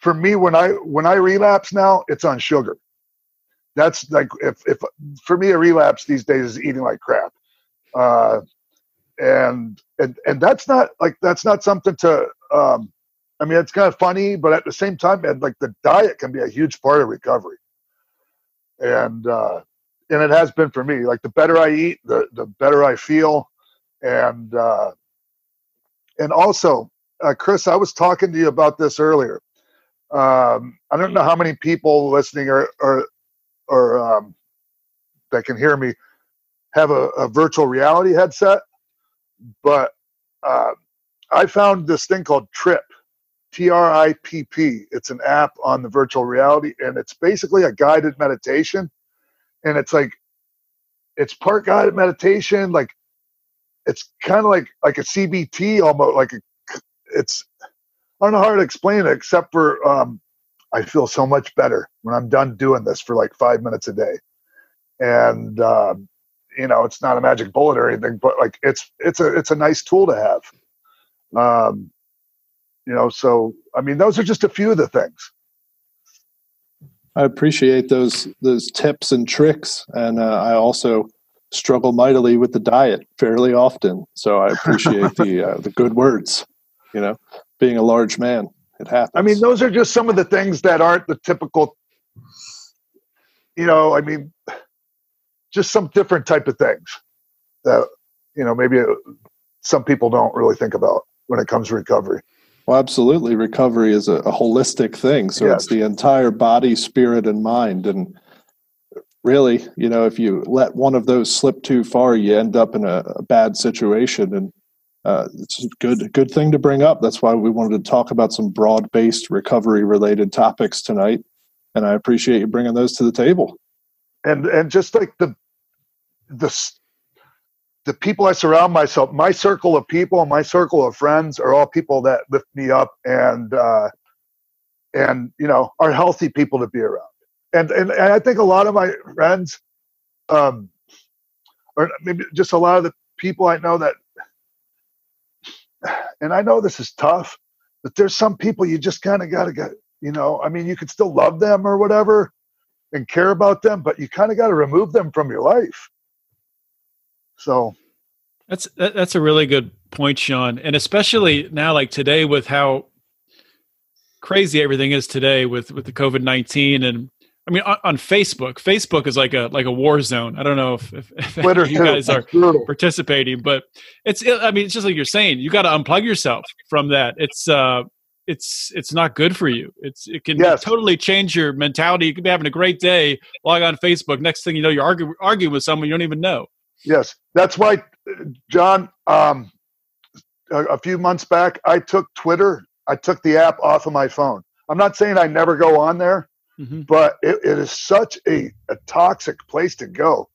for me, when I when I relapse now, it's on sugar. That's like if if for me a relapse these days is eating like crap, uh, and and and that's not like that's not something to. Um, I mean, it's kind of funny, but at the same time, and like the diet can be a huge part of recovery, and uh, and it has been for me. Like the better I eat, the the better I feel, and uh, and also uh, Chris, I was talking to you about this earlier. Um, I don't know how many people listening or or, or um, that can hear me have a, a virtual reality headset, but uh, I found this thing called TRIPP, T R I P P. It's an app on the virtual reality, and it's basically a guided meditation. And it's like, it's part guided meditation, like it's kind of like like a CBT almost like a, it's I don't know how to explain it except for um, I feel so much better when I'm done doing this for like five minutes a day, and um, you know it's not a magic bullet or anything, but like it's it's a it's a nice tool to have. Um, you know, so I mean, those are just a few of the things. I appreciate those those tips and tricks, and uh, I also struggle mightily with the diet fairly often. So I appreciate the uh, the good words. You know, being a large man, it happens. I mean, those are just some of the things that aren't the typical. You know, I mean, just some different type of things that you know maybe uh, some people don't really think about when it comes to recovery. Well, absolutely. Recovery is a, a holistic thing. So yes. it's the entire body, spirit, and mind. And really, you know, if you let one of those slip too far, you end up in a, a bad situation. And uh, it's a good, good thing to bring up. That's why we wanted to talk about some broad based recovery related topics tonight. And I appreciate you bringing those to the table. And, and just like the, the, the people I surround myself, my circle of people, my circle of friends are all people that lift me up and, uh, and, you know, are healthy people to be around and, and, and I think a lot of my friends, um, or maybe just a lot of the people I know that, and I know this is tough, but there's some people you just kind of got to get, you know, I mean, you can still love them or whatever and care about them, but you kind of got to remove them from your life. So that's that's a really good point, Sean, and especially now, like today, with how crazy everything is today with with the COVID nineteen and I mean, on, on, Facebook, Facebook is like a like a war zone. I don't know if, if, if you guys are participating, but it's. I mean, it's just like you're saying. You got to unplug yourself from that. It's uh, it's it's not good for you. It's it can yes. totally change your mentality. You could be having a great day, log on Facebook. Next thing you know, you're arguing arguing with someone you don't even know. Yes, that's why, John. Um, a, a few months back, I took Twitter. I took the app off of my phone. I'm not saying I never go on there Mm-hmm. But it, it is such a, a toxic place to go.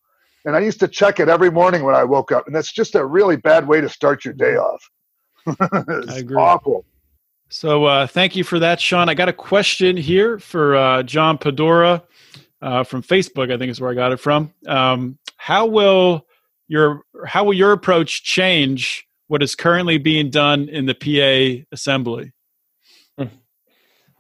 And I used to check it every morning when I woke up. And that's just a really bad way to start your day off. I agree. awful. So uh, thank you for that, Sean. I got a question here for uh, John Pedora uh, from Facebook. I think is where I got it from. Um, how will your how will your approach change what is currently being done in the PA assembly?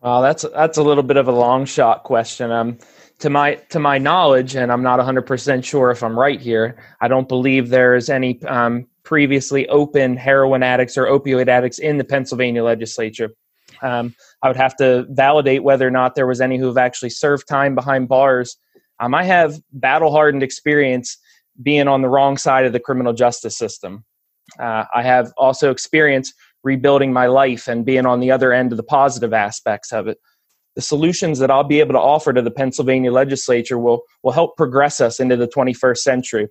Well, that's that's a little bit of a long shot question. Um, to my to my knowledge, and I'm not 100 percent sure if I'm right here. I don't believe there is any um, previously open heroin addicts or opioid addicts in the Pennsylvania legislature. Um, I would have to validate whether or not there was any who have actually served time behind bars. Um, I have battle hardened experience being on the wrong side of the criminal justice system. Uh, I have also experience rebuilding my life and being on the other end of the positive aspects of it. The solutions that I'll be able to offer to the Pennsylvania legislature will, will help progress us into the 21st century.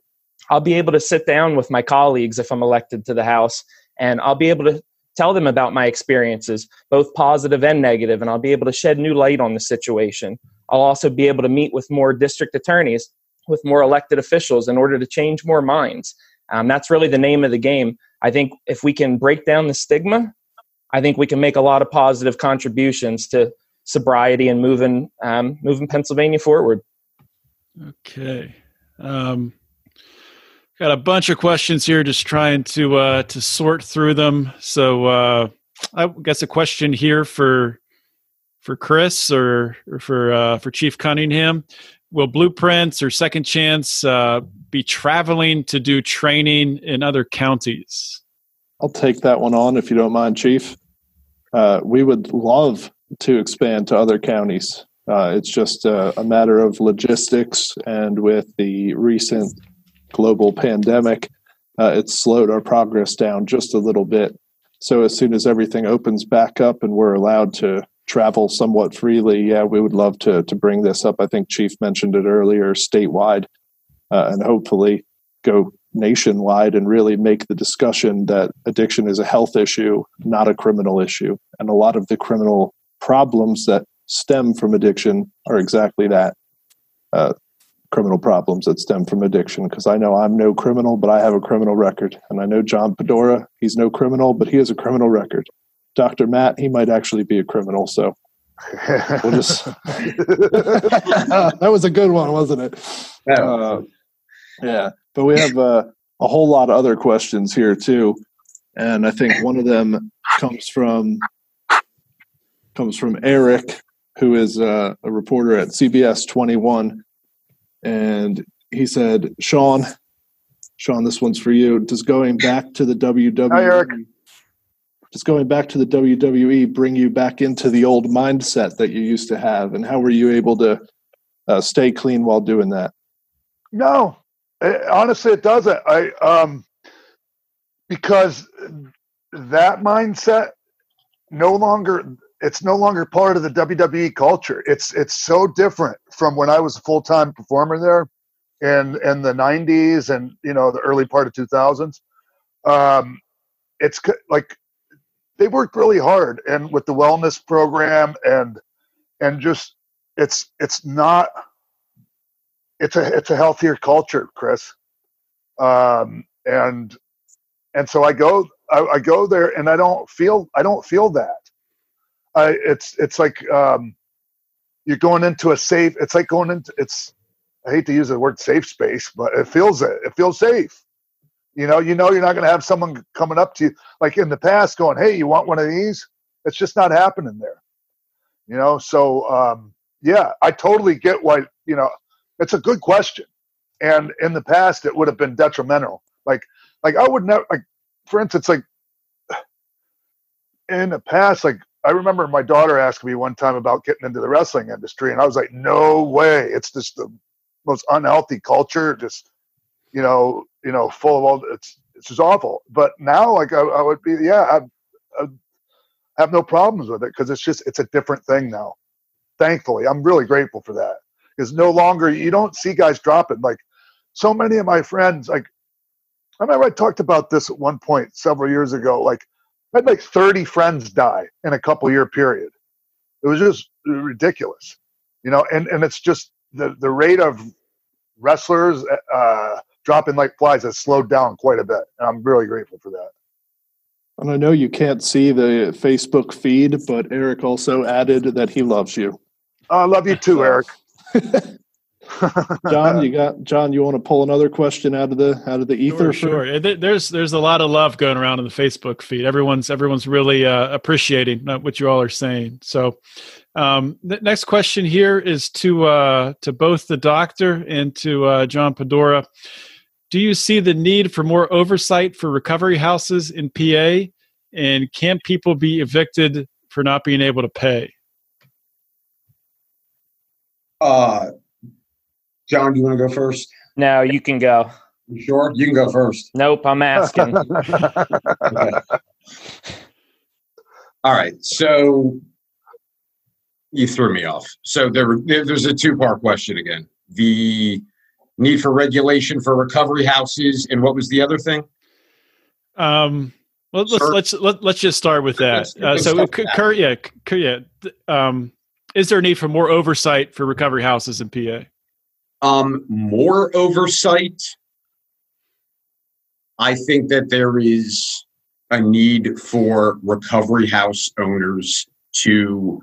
I'll be able to sit down with my colleagues if I'm elected to the House, and I'll be able to tell them about my experiences, both positive and negative, and I'll be able to shed new light on the situation. I'll also be able to meet with more district attorneys, with more elected officials in order to change more minds. Um, that's really the name of the game. I think if we can break down the stigma, I think we can make a lot of positive contributions to sobriety and moving um, moving Pennsylvania forward. Okay. Um, got a bunch of questions here, just trying to uh, to sort through them. So uh, I guess a question here for for Chris or, or for uh, for Chief Cunningham will Blueprints or Second Chance uh, be traveling to do training in other counties? I'll take that one on if you don't mind, Chief. Uh, we would love to expand to other counties. Uh, it's just a, a, matter of logistics, and with the recent global pandemic, uh, it's slowed our progress down just a little bit. so as soon as everything opens back up and we're allowed to travel somewhat freely, yeah, we would love to to bring this up. I think Chief mentioned it earlier, statewide, uh, and hopefully go nationwide and really make the discussion that addiction is a health issue, not a criminal issue. And a lot of the criminal problems that stem from addiction are exactly that uh, criminal problems that stem from addiction. Because I know I'm no criminal, but I have a criminal record. And I know John Pedora, he's no criminal, but he has a criminal record. Dr. Matt, he might actually be a criminal. So we'll just. that was a good one, wasn't it? Uh, yeah. But we have uh, a whole lot of other questions here, too. And I think one of them comes from comes from Eric, who is uh, a reporter at CBS 21. And he said, Sean, Sean, this one's for you. Does going back to the WWE, Hi, Eric. Does going back to the WWE bring you back into the old mindset that you used to have? And how were you able to uh, stay clean while doing that? No, it, honestly, it doesn't. I um because that mindset no longer it's no longer part of the WWE culture. It's it's so different from when I was a full time performer there, in in the '90s and you know the early part of 2000s. Um, it's like they worked really hard and with the wellness program and and just it's it's not it's a it's a healthier culture, Chris. Um, and and so I go I, I go there and I don't feel I don't feel that. I, it's it's like um, you're going into a safe. It's like going into it's. I hate to use the word safe space, but it feels it. It feels safe. You know, you know, you're not going to have someone coming up to you like in the past, going, "Hey, you want one of these?" It's just not happening there. You know, so um, yeah, I totally get why. You know, it's a good question, and in the past, it would have been detrimental. Like, like I would never like, for instance, like in the past, like I remember my daughter asking me one time about getting into the wrestling industry, and I was like, "No way! It's just the most unhealthy culture. Just you know, you know, full of all it's it's just awful." But now, like, I, I would be, yeah, I, I have no problems with it because it's just it's a different thing now. Thankfully, I'm really grateful for that. Because no longer you don't see guys dropping like so many of my friends. Like, I remember I talked about this at one point several years ago. Like I had like 30 friends die in a couple year period. It was just ridiculous, you know. And and it's just the the rate of wrestlers uh, dropping like flies has slowed down quite a bit. And I'm really grateful for that. And I know you can't see the Facebook feed, but Eric also added that he loves you. I love you too, Eric. John, you got John. You want to pull another question out of the out of the ether? Sure, sure. There's there's a lot of love going around in the Facebook feed. Everyone's everyone's really uh, appreciating what you all are saying. So, um, the next question here is to uh, to both the doctor and to uh, John Pedora. Do you see the need for more oversight for recovery houses in PA, and can people be evicted for not being able to pay? Uh, John, do you want to go first? No, you can go. You sure? You can go first. Nope, I'm asking. okay. All right. So you threw me off. So there, there's a two part question again. The need for regulation for recovery houses, and what was the other thing? Um, well, let's let's let, let's just start with that. Uh, so, cur- yeah, cur- yeah. Um, is there a need for more oversight for recovery houses in PA? Um, more oversight. I think that there is a need for recovery house owners to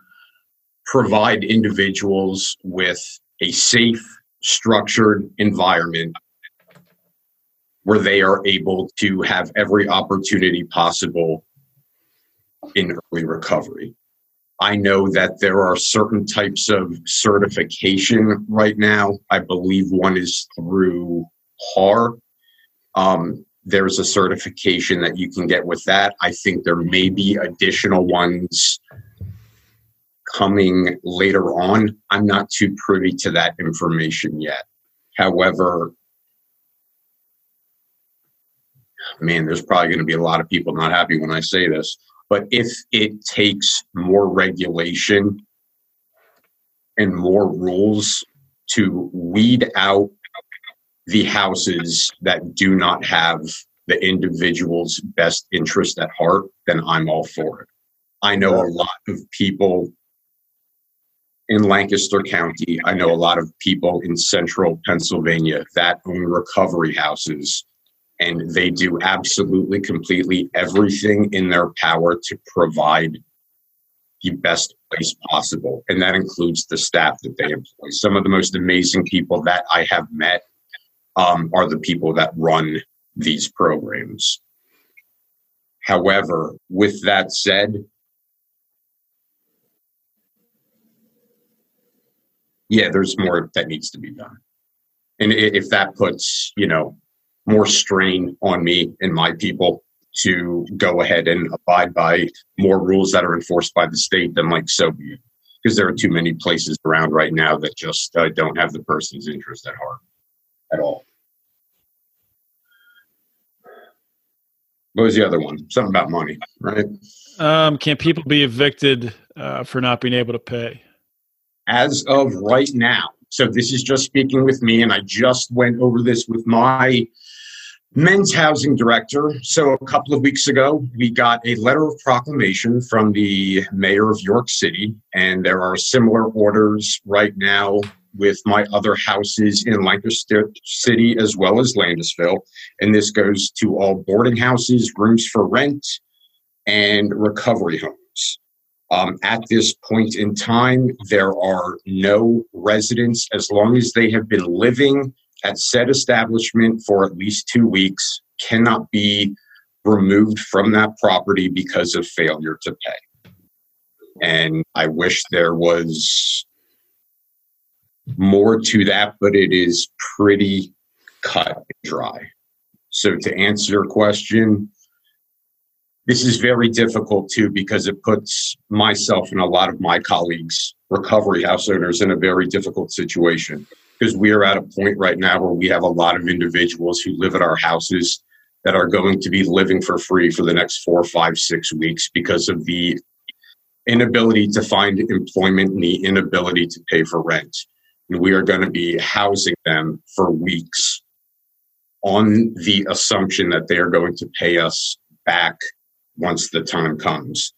provide individuals with a safe, structured environment where they are able to have every opportunity possible in early recovery. I know that there are certain types of certification right now. I believe one is through HAR. Um, there's a certification that you can get with that. I think there may be additional ones coming later on. I'm not too privy to that information yet. However, man, there's probably going to be a lot of people not happy when I say this, but if it takes more regulation and more rules to weed out the houses that do not have the individual's best interest at heart, then I'm all for it. I know a lot of people in Lancaster County. I know a lot of people in central Pennsylvania that own recovery houses, and they do absolutely, completely everything in their power to provide the best place possible. And that includes the staff that they employ. Some of the most amazing people that I have met um, are the people that run these programs. However, with that said, yeah, there's more that needs to be done. And if that puts, you know, more strain on me and my people to go ahead and abide by more rules that are enforced by the state, then like so be it. Because there are too many places around right now that just uh, don't have the person's interest at heart at all. What was the other one? Something about money, right? Um, can people be evicted uh, for not being able to pay? As of right now, so this is just speaking with me, and I just went over this with my men's housing director. So a couple of weeks ago, we got a letter of proclamation from the mayor of York City, and there are similar orders right now with my other houses in Lancaster City as well as Landisville. And this goes to all boarding houses, rooms for rent, and recovery homes. Um, at this point in time, there are no residents as long as they have been living at said establishment for at least two weeks, cannot be removed from that property because of failure to pay. And I wish there was more to that, but it is pretty cut and dry. So, to answer your question, this is very difficult too because it puts myself and a lot of my colleagues, recovery house owners, in a very difficult situation. Because we are at a point right now where we have a lot of individuals who live at our houses that are going to be living for free for the next four, five, six weeks because of the inability to find employment and the inability to pay for rent. And we are going to be housing them for weeks on the assumption that they are going to pay us back once the time comes.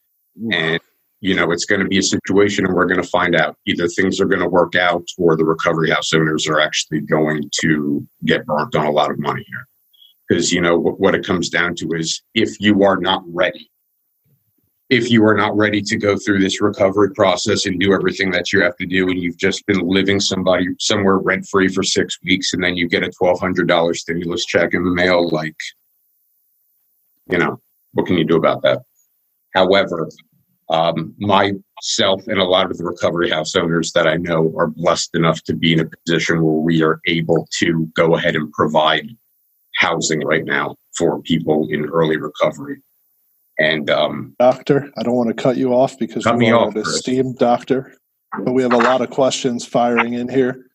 And, you know, it's going to be a situation and we're going to find out either things are going to work out or the recovery house owners are actually going to get burnt on a lot of money here. Because, you know, what it comes down to is if you are not ready if you are not ready to go through this recovery process and do everything that you have to do and you've just been living somebody somewhere rent free for six weeks and then you get a $1200 stimulus check in the mail like you know what can you do about that however um, myself and a lot of the recovery house owners that i know are blessed enough to be in a position where we are able to go ahead and provide housing right now for people in early recovery and um, doctor, I don't want to cut you off because you are an esteemed doctor, but we have a lot of questions firing in here.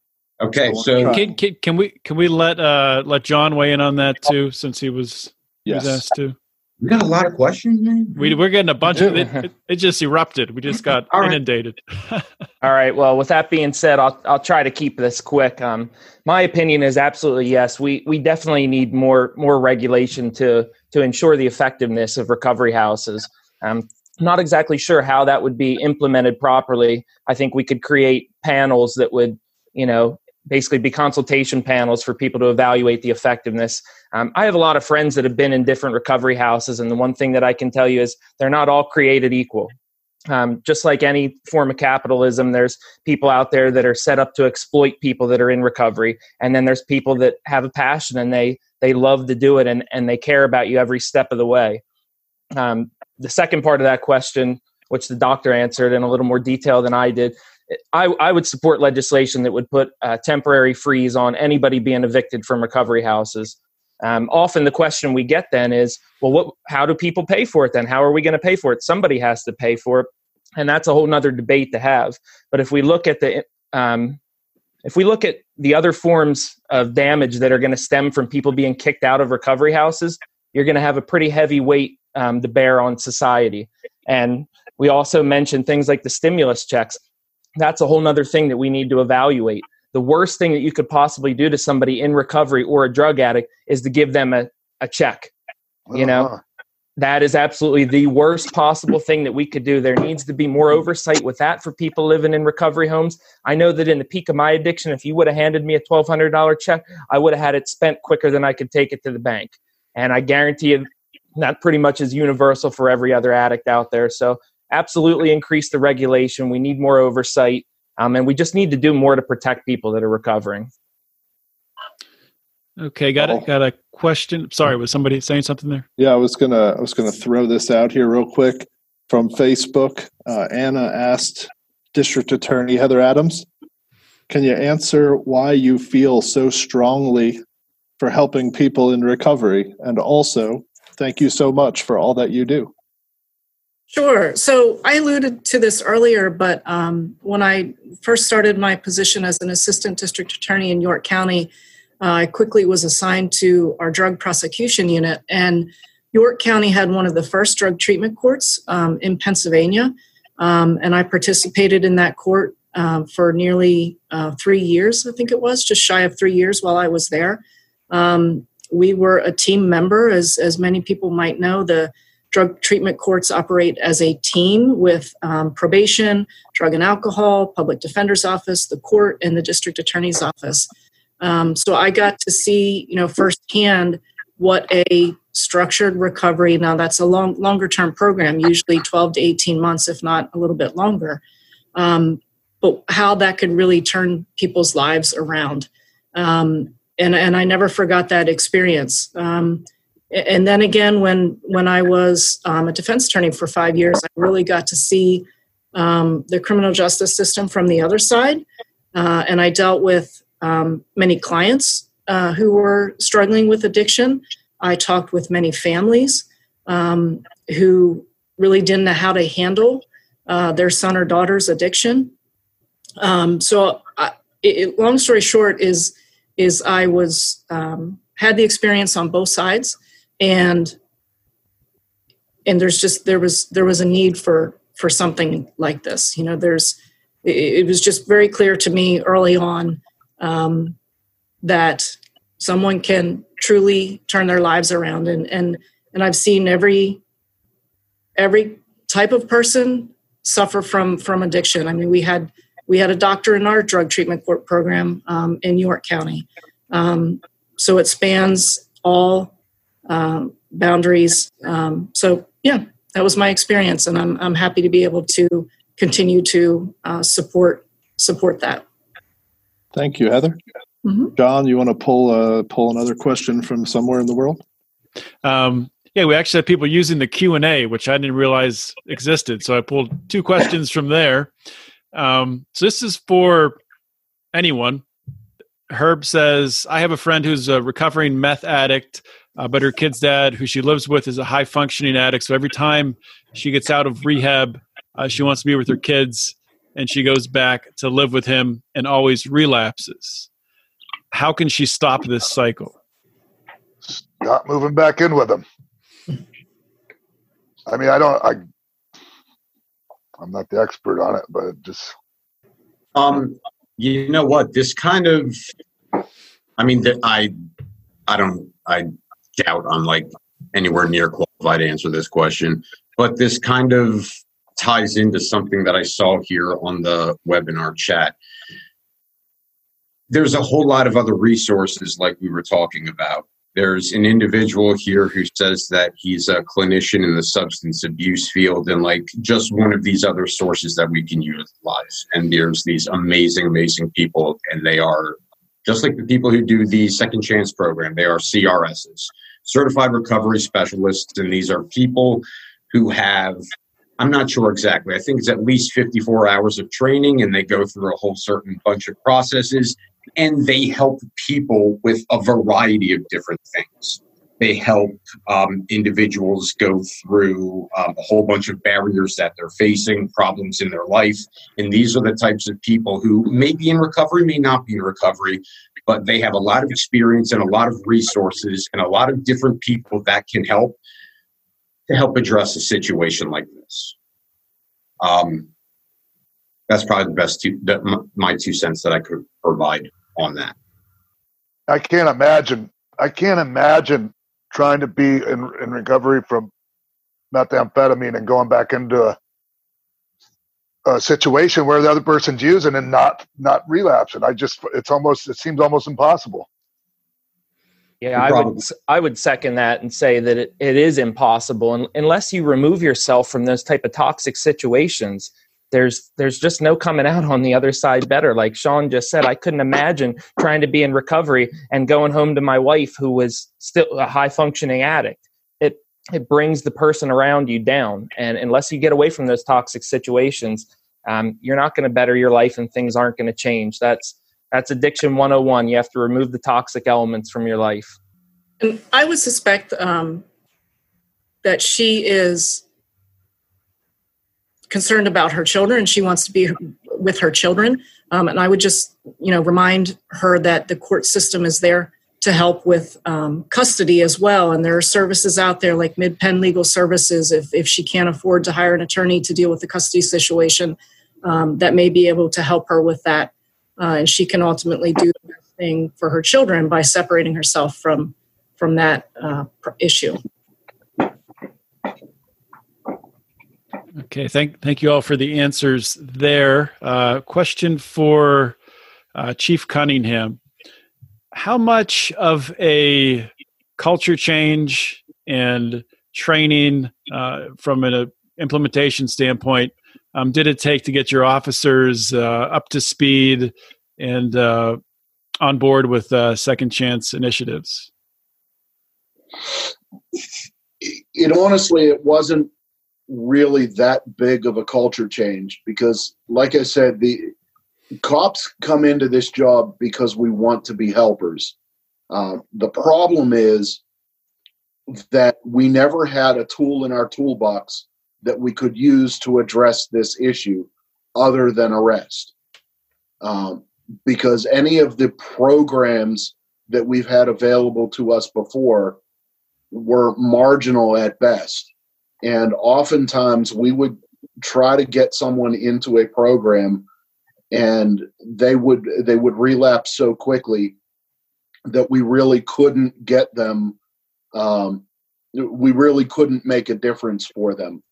Okay, so, can, can, can, we can we let uh, let John weigh in on that too, since he was, yes. was asked to? We got a lot of questions, man. We, we're getting a bunch of it, it, it. just erupted. We just got inundated. All right. Well, with that being said, I'll I'll try to keep this quick. Um, my opinion is absolutely yes. We we definitely need more more regulation to to ensure the effectiveness of recovery houses. Um, not exactly sure how that would be implemented properly. I think we could create panels that would, you know, basically be consultation panels for people to evaluate the effectiveness. Um, I have a lot of friends that have been in different recovery houses, and the one thing that I can tell you is they're not all created equal. Um, just like any form of capitalism, there's people out there that are set up to exploit people that are in recovery, and then there's people that have a passion and they they love to do it and, and they care about you every step of the way. Um, the second part of that question, which the doctor answered in a little more detail than I did, I, I would support legislation that would put a temporary freeze on anybody being evicted from recovery houses. Um, often the question we get then is, well, what? How do people pay for it then? How are we going to pay for it? Somebody has to pay for it, and that's a whole nother debate to have. But if we look at the um, if we look at the other forms of damage that are going to stem from people being kicked out of recovery houses, you're going to have a pretty heavy weight um, to bear on society. And we also mentioned things like the stimulus checks. That's a whole other thing that we need to evaluate. The worst thing that you could possibly do to somebody in recovery or a drug addict is to give them a, a check. You know, uh-huh. that is absolutely the worst possible thing that we could do. There needs to be more oversight with that for people living in recovery homes. I know that in the peak of my addiction, if you would have handed me a $1,200 check, I would have had it spent quicker than I could take it to the bank. And I guarantee you that pretty much is universal for every other addict out there. So absolutely increase the regulation. We need more oversight. Um, and we just need to do more to protect people that are recovering. Okay, got it. Got a question. Sorry, was somebody saying something there? Yeah, I was gonna I was gonna throw this out here real quick from Facebook. Uh, Anna asked District Attorney Heather Adams, "Can you answer why you feel so strongly for helping people in recovery, and also thank you so much for all that you do?" Sure. So I alluded to this earlier, but um, when I first started my position as an assistant district attorney in York County, uh, I quickly was assigned to our drug prosecution unit. And York County had one of the first drug treatment courts um, in Pennsylvania. Um, and I participated in that court um, for nearly uh, three years, I think it was, just shy of three years while I was there. Um, we were a team member, as, as many people might know. The Drug treatment courts operate as a team with um, probation, drug and alcohol, public defender's office, the court, and the district attorney's office. Um, so I got to see, you know, firsthand what a structured recovery. Now that's a long, longer term program, usually 12 to 18 months, if not a little bit longer. Um, but how that could really turn people's lives around. Um, and, and I never forgot that experience. Um, and then again when when i was um, a defense attorney for five years i really got to see um, the criminal justice system from the other side uh, and i dealt with um, many clients uh, who were struggling with addiction. I talked with many families um, who really didn't know how to handle uh, their son or daughter's addiction. Um, so I, it, long story short is is i was um, had the experience on both sides and and there's just there was there was a need for for something like this you know there's it, was just very clear to me early on um, that someone can truly turn their lives around. And and and i've seen every every type of person suffer from from addiction. I mean we had we had a doctor in our drug treatment program um, in york county. Um, so it spans all um, boundaries. Um, so yeah, that was my experience, and I'm I'm happy to be able to continue to uh, support support that. Thank you, Heather. Mm-hmm. John, you want to pull uh, pull another question from somewhere in the world? Um, yeah, we actually have people using the Q and A, which I didn't realize existed. So I pulled two questions from there. Um, so this is for anyone. Herb says, I have a friend who's a recovering meth addict uh, but her kid's dad, who she lives with, is a high functioning addict. So every time she gets out of rehab, uh, she wants to be with her kids and she goes back to live with him and always relapses. How can she stop this cycle? Stop moving back in with him. I mean, I don't, I, I'm not the expert on it, but just. Um, you know what? This kind of, I mean, that I, I don't, I doubt I'm like anywhere near qualified to answer this question, but this kind of ties into something that I saw here on the webinar chat. There's a whole lot of other resources like we were talking about. There's an individual here who says that he's a clinician in the substance abuse field and like just one of these other sources that we can utilize. And there's these amazing, amazing people, and they are just like the people who do the second chance program, they are CRSs certified recovery specialists, and these are people who have I'm not sure exactly. I think it's at least 54 hours of training, and they go through a whole certain bunch of processes, and they help people with a variety of different things. They help um, individuals go through um, a whole bunch of barriers that they're facing, problems in their life. And these are the types of people who may be in recovery, may not be in recovery, but they have a lot of experience and a lot of resources and a lot of different people that can help to help address a situation like this. Um, that's probably the best two, the, my two cents that I could provide on that. I can't imagine. I can't imagine trying to be in, in recovery from methamphetamine and going back into a, a situation where the other person's using and not not relapsing. I just it's almost it seems almost impossible. Yeah, I would I would second that and say that it, it is impossible and, unless you remove yourself from those type of toxic situations. There's there's just no coming out on the other side better. Like Sean just said, I couldn't imagine trying to be in recovery and going home to my wife who was still a high functioning addict. It it brings the person around you down, and unless you get away from those toxic situations, um, you're not going to better your life, and things aren't going to change. That's that's addiction 101. You have to remove the toxic elements from your life. And I would suspect um, that she is concerned about her children and she wants to be with her children. Um, and I would just, you know, remind her that the court system is there to help with um, custody as well. And there are services out there like Mid Penn Legal Services if, if she can't afford to hire an attorney to deal with the custody situation um, that may be able to help her with that uh, and she can ultimately do the thing for her children by separating herself from from that uh, issue. Okay, thank thank you all for the answers there. Uh, question for uh, Chief Cunningham: How much of a culture change and training uh, from an uh, implementation standpoint um, did it take to get your officers uh, up to speed and uh, on board with second chance initiatives? It honestly, it wasn't really that big of a culture change because, like I said, the cops come into this job because we want to be helpers. Uh, the problem is that we never had a tool in our toolbox that we could use to address this issue other than arrest. Um, because any of the programs that we've had available to us before were marginal at best. And oftentimes we would try to get someone into a program and they would they would relapse so quickly that we really couldn't get them um, we really couldn't make a difference for them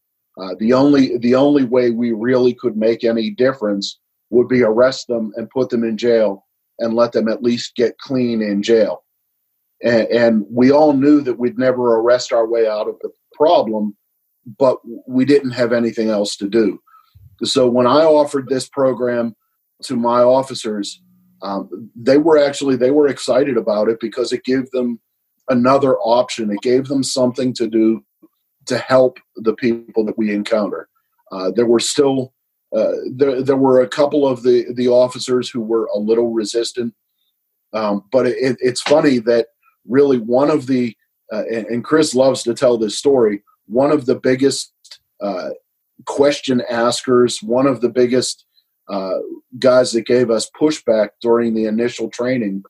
uh, the only the only way we really could make any difference would be arrest them and put them in jail and let them at least get clean in jail. And, and we all knew that we'd never arrest our way out of the problem, but we didn't have anything else to do. So when I offered this program to my officers, um, they were actually they were excited about it because it gave them another option. It gave them something to do to help the people that we encounter. Uh, there were still uh, there, there were a couple of the the officers who were a little resistant, um, but it, it's funny that really one of the uh, and, and, Chris loves to tell this story. One of the biggest uh, question askers, one of the biggest uh, guys that gave us pushback during the initial training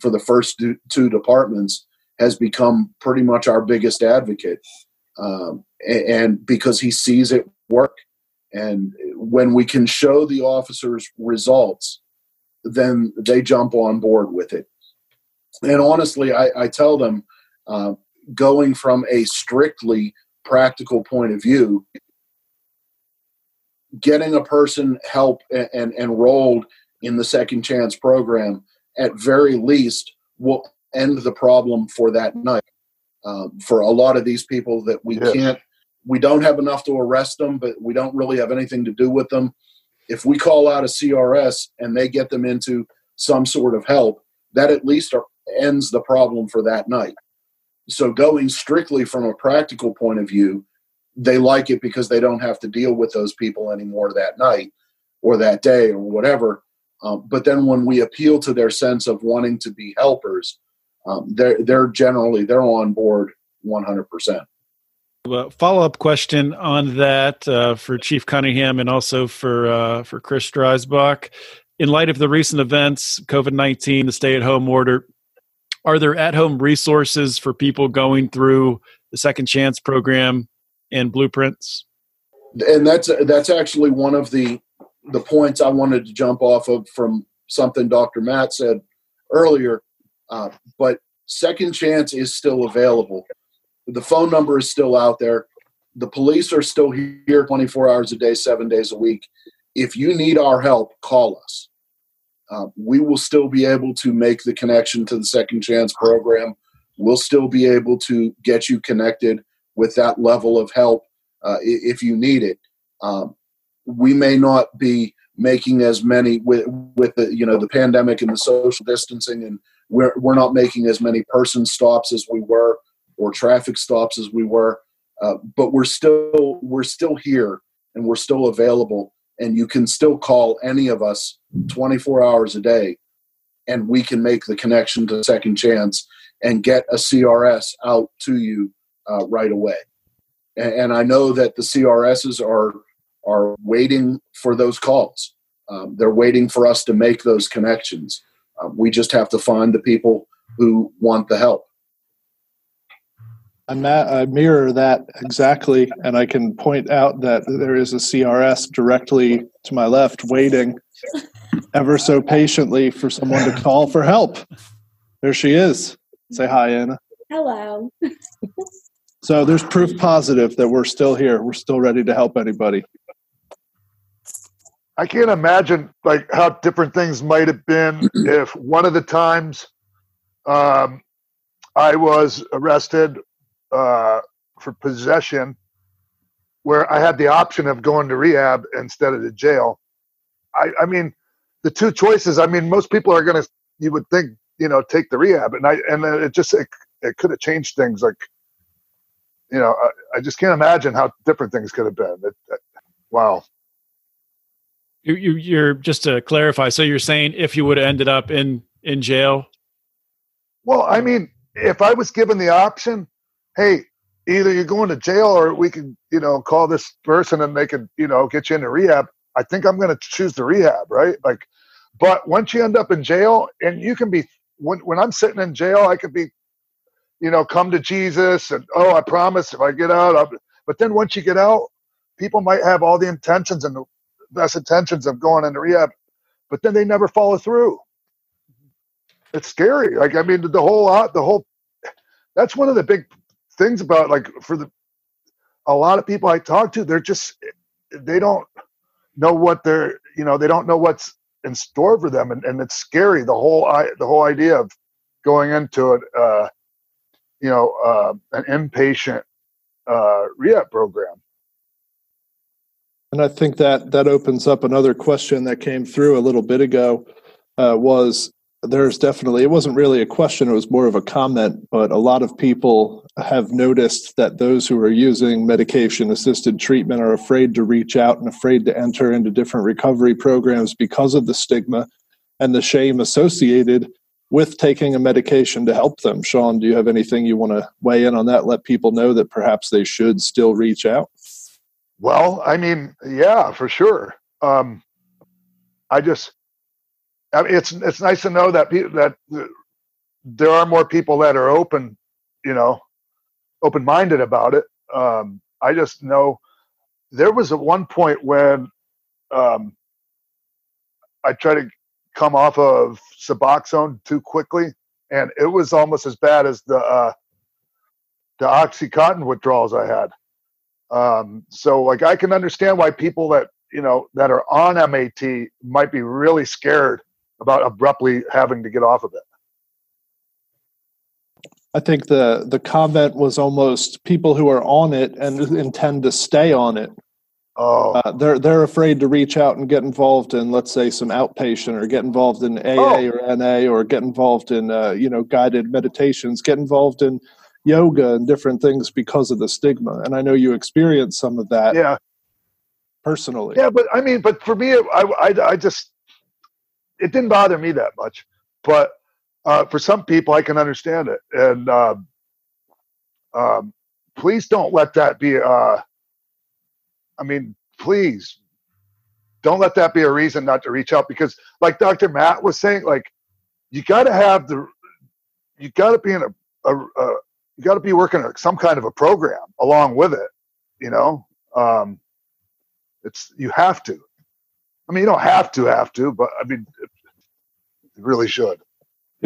for the first two departments has become pretty much our biggest advocate um, and, because he sees it work. And when we can show the officers results, then they jump on board with it. And honestly, I, I tell them, uh, going from a strictly practical point of view, getting a person help and, and enrolled in the second chance program at very least will end the problem for that night. Um, for a lot of these people that we yes. can't we don't have enough to arrest them but we don't really have anything to do with them. If we call out a crs and they get them into some sort of help that at least ends the problem for that night so going strictly from a practical point of view they like it because they don't have to deal with those people anymore that night or that day or whatever um, but then when we appeal to their sense of wanting to be helpers um, they're they're generally they're on board 100 percent. Well, follow up question on that uh, for Chief Cunningham and also for uh, for Chris Dreisbach. in light of the recent events, COVID 19, the stay at home order, are there at home resources for people going through the Second Chance program and blueprints? And that's that's actually one of the the points I wanted to jump off of from something Dr. Matt said earlier. Uh, but Second Chance is still available. The phone number is still out there. The police are still here 24 hours a day, seven days a week. If you need our help, call us. Uh, we will still be able to make the connection to the Second Chance program. We'll still be able to get you connected with that level of help uh, if you need it. Um, we may not be making as many with with the you know the pandemic and the social distancing and we're we're not making as many person stops as we were or traffic stops as we were uh, but we're still we're still here and we're still available and you can still call any of us 24 hours a day and we can make the connection to second chance and get a crs out to you uh, right away. And, and, i know that the crss are are waiting for those calls. Um, they're waiting for us to make those connections. Uh, we just have to find the people who want the help I, I mirror that exactly, and I can point out that there is a CRS directly to my left waiting ever so patiently for someone to call for help. There she is. Say hi, Anna. Hello. so there's proof positive that we're still here. We're still ready to help anybody. I can't imagine like how different things might have been if one of the times um, I was arrested uh, for possession where I had the option of going to rehab instead of to jail. I, I mean, the two choices. I mean, most people are going to, you would think, you know, take the rehab, and I and it just it, it could have changed things. Like, you know, I, I, just can't imagine how different things could have been. It, it, wow. You, you, you're just to clarify. So you're saying if you would have ended up in in jail? Well, I mean, if I was given the option, hey, either you're going to jail or we can, you know, call this person and they can, you know, get you into rehab. I think I'm going to choose the rehab, right? Like, but once you end up in jail, and you can be when when I'm sitting in jail, I could be, you know, come to Jesus and oh, I promise if I get out. I'll, but then once you get out, people might have all the intentions and the best intentions of going into rehab, but then they never follow through. Mm-hmm. It's scary. Like I mean, the whole lot the whole. That's one of the big things about like for the a lot of people I talk to, they're just they don't know what they're you know they don't know what's in store for them, and, and it's scary. The whole I, the whole idea of going into it, uh, you know, uh, an inpatient uh, rehab program. And I think that that opens up another question that came through a little bit ago. Uh, was there's definitely it wasn't really a question it was more of a comment but a lot of people have noticed that those who are using medication assisted treatment are afraid to reach out and afraid to enter into different recovery programs because of the stigma and the shame associated with taking a medication to help them. Sean do you have anything you want to weigh in on that let people know that perhaps they should still reach out? Well i mean yeah for sure. Um, i just I mean, it's it's nice to know that people that there are more people that are open, you know, open minded about it. Um, I just know there was at one point when um, I tried to come off of Suboxone too quickly, and it was almost as bad as the uh, the OxyContin withdrawals I had. Um, so, like, I can understand why people that you know that are on MAT might be really scared about abruptly having to get off of it. I think the the comment was almost people who are on it and intend to stay on it. Oh, uh, they're they're afraid to reach out and get involved in, let's say, some outpatient or get involved in AA oh. or NA or get involved in, uh, you know, guided meditations, get involved in yoga and different things because of the stigma. And I know you experienced some of that. Yeah. Personally. Yeah, but I mean, but for me, I I, I just it didn't bother me that much, but uh, for some people, I can understand it. And um, um, please don't let that be. Uh, I mean, please don't let that be a reason not to reach out because like dr matt was saying like you got to have the you got to be in a, a, a you got to be working some kind of a program along with it you know um it's you have to i mean you don't have to have to but i mean you really should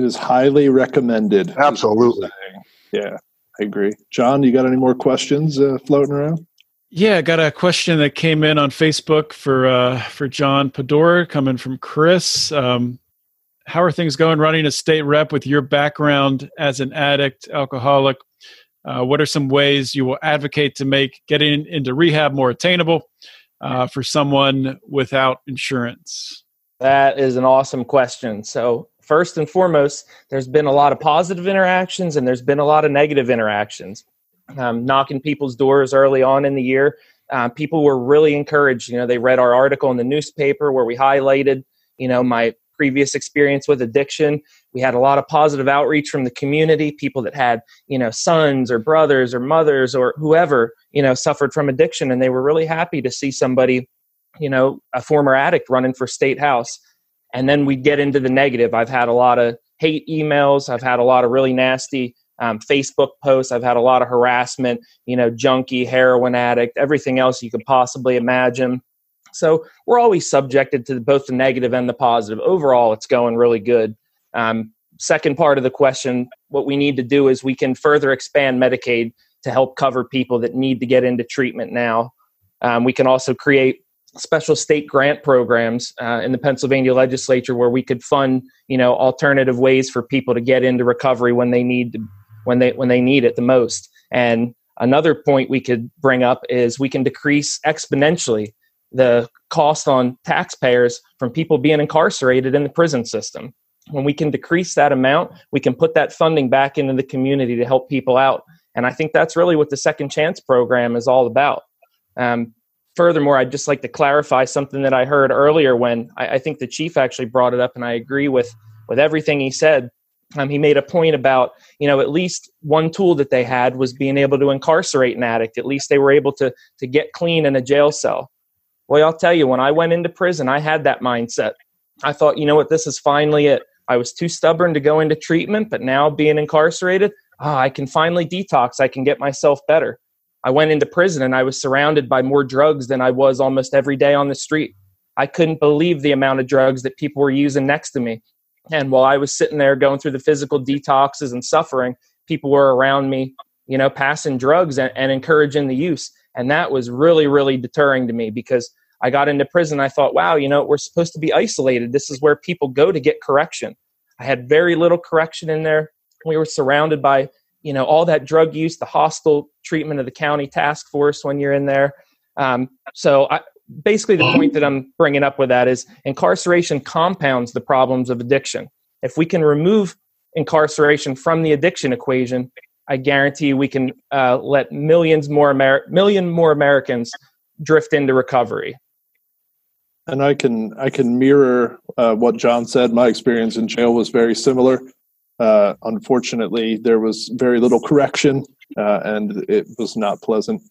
it is highly recommended absolutely yeah i agree john you got any more questions uh, floating around yeah, I got a question that came in on Facebook for uh, for John Podora, coming from Chris. Um, how are things going running a state rep with your background as an addict, alcoholic? Uh, what are some ways you will advocate to make getting into rehab more attainable uh, for someone without insurance? That is an awesome question. So, first and foremost, there's been a lot of positive interactions and there's been a lot of negative interactions um, knocking people's doors early on in the year. Uh, people were really encouraged. You know, they read our article in the newspaper where we highlighted, you know, my previous experience with addiction. We had a lot of positive outreach from the community, people that had, you know, sons or brothers or mothers or whoever, you know, suffered from addiction. And they were really happy to see somebody, you know, a former addict running for state house. And then we get into the negative. I've had a lot of hate emails. I've had a lot of really nasty um, Facebook posts. I've had a lot of harassment, you know, junkie, heroin addict, everything else you could possibly imagine. So we're always subjected to both the negative and the positive. Overall, it's going really good. Um, second part of the question what we need to do is we can further expand Medicaid to help cover people that need to get into treatment now. Um, we can also create special state grant programs uh, in the Pennsylvania legislature where we could fund, you know, alternative ways for people to get into recovery when they need when they when they need it the most. And another point we could bring up is we can decrease exponentially the cost on taxpayers from people being incarcerated in the prison system. When we can decrease that amount, we can put that funding back into the community to help people out. And I think that's really what the Second Chance program is all about. Um, furthermore, I'd just like to clarify something that I heard earlier when I, I, think the chief actually brought it up, and I agree with with everything he said. Um, he made a point about you know at least one tool that they had was being able to incarcerate an addict. At least they were able to to get clean in a jail cell. Well i'll tell you when i went into prison i had that mindset. I thought you know what this is finally it. I was too stubborn to go into treatment but now being incarcerated oh, i can finally detox. I can get myself better i went into prison and i was surrounded by more drugs than i was almost every day on the street i couldn't believe the amount of drugs that people were using next to me and while I was sitting there going through the physical detoxes and suffering, people were around me, you know, passing drugs and, and encouraging the use. And that was really, really deterring to me because I got into prison. I thought, wow, you know, we're supposed to be isolated. This is where people go to get correction. I had very little correction in there. We were surrounded by, you know, all that drug use, the hostile treatment of the county task force when you're in there. Um, so I, basically the point that I'm bringing up with that is incarceration compounds the problems of addiction. If we can remove incarceration from the addiction equation, I guarantee we can uh, let millions more Amer- million more Americans drift into recovery. And I can I can mirror uh, what John said. My experience in jail was very similar. Uh, unfortunately, there was very little correction, uh, and it was not pleasant.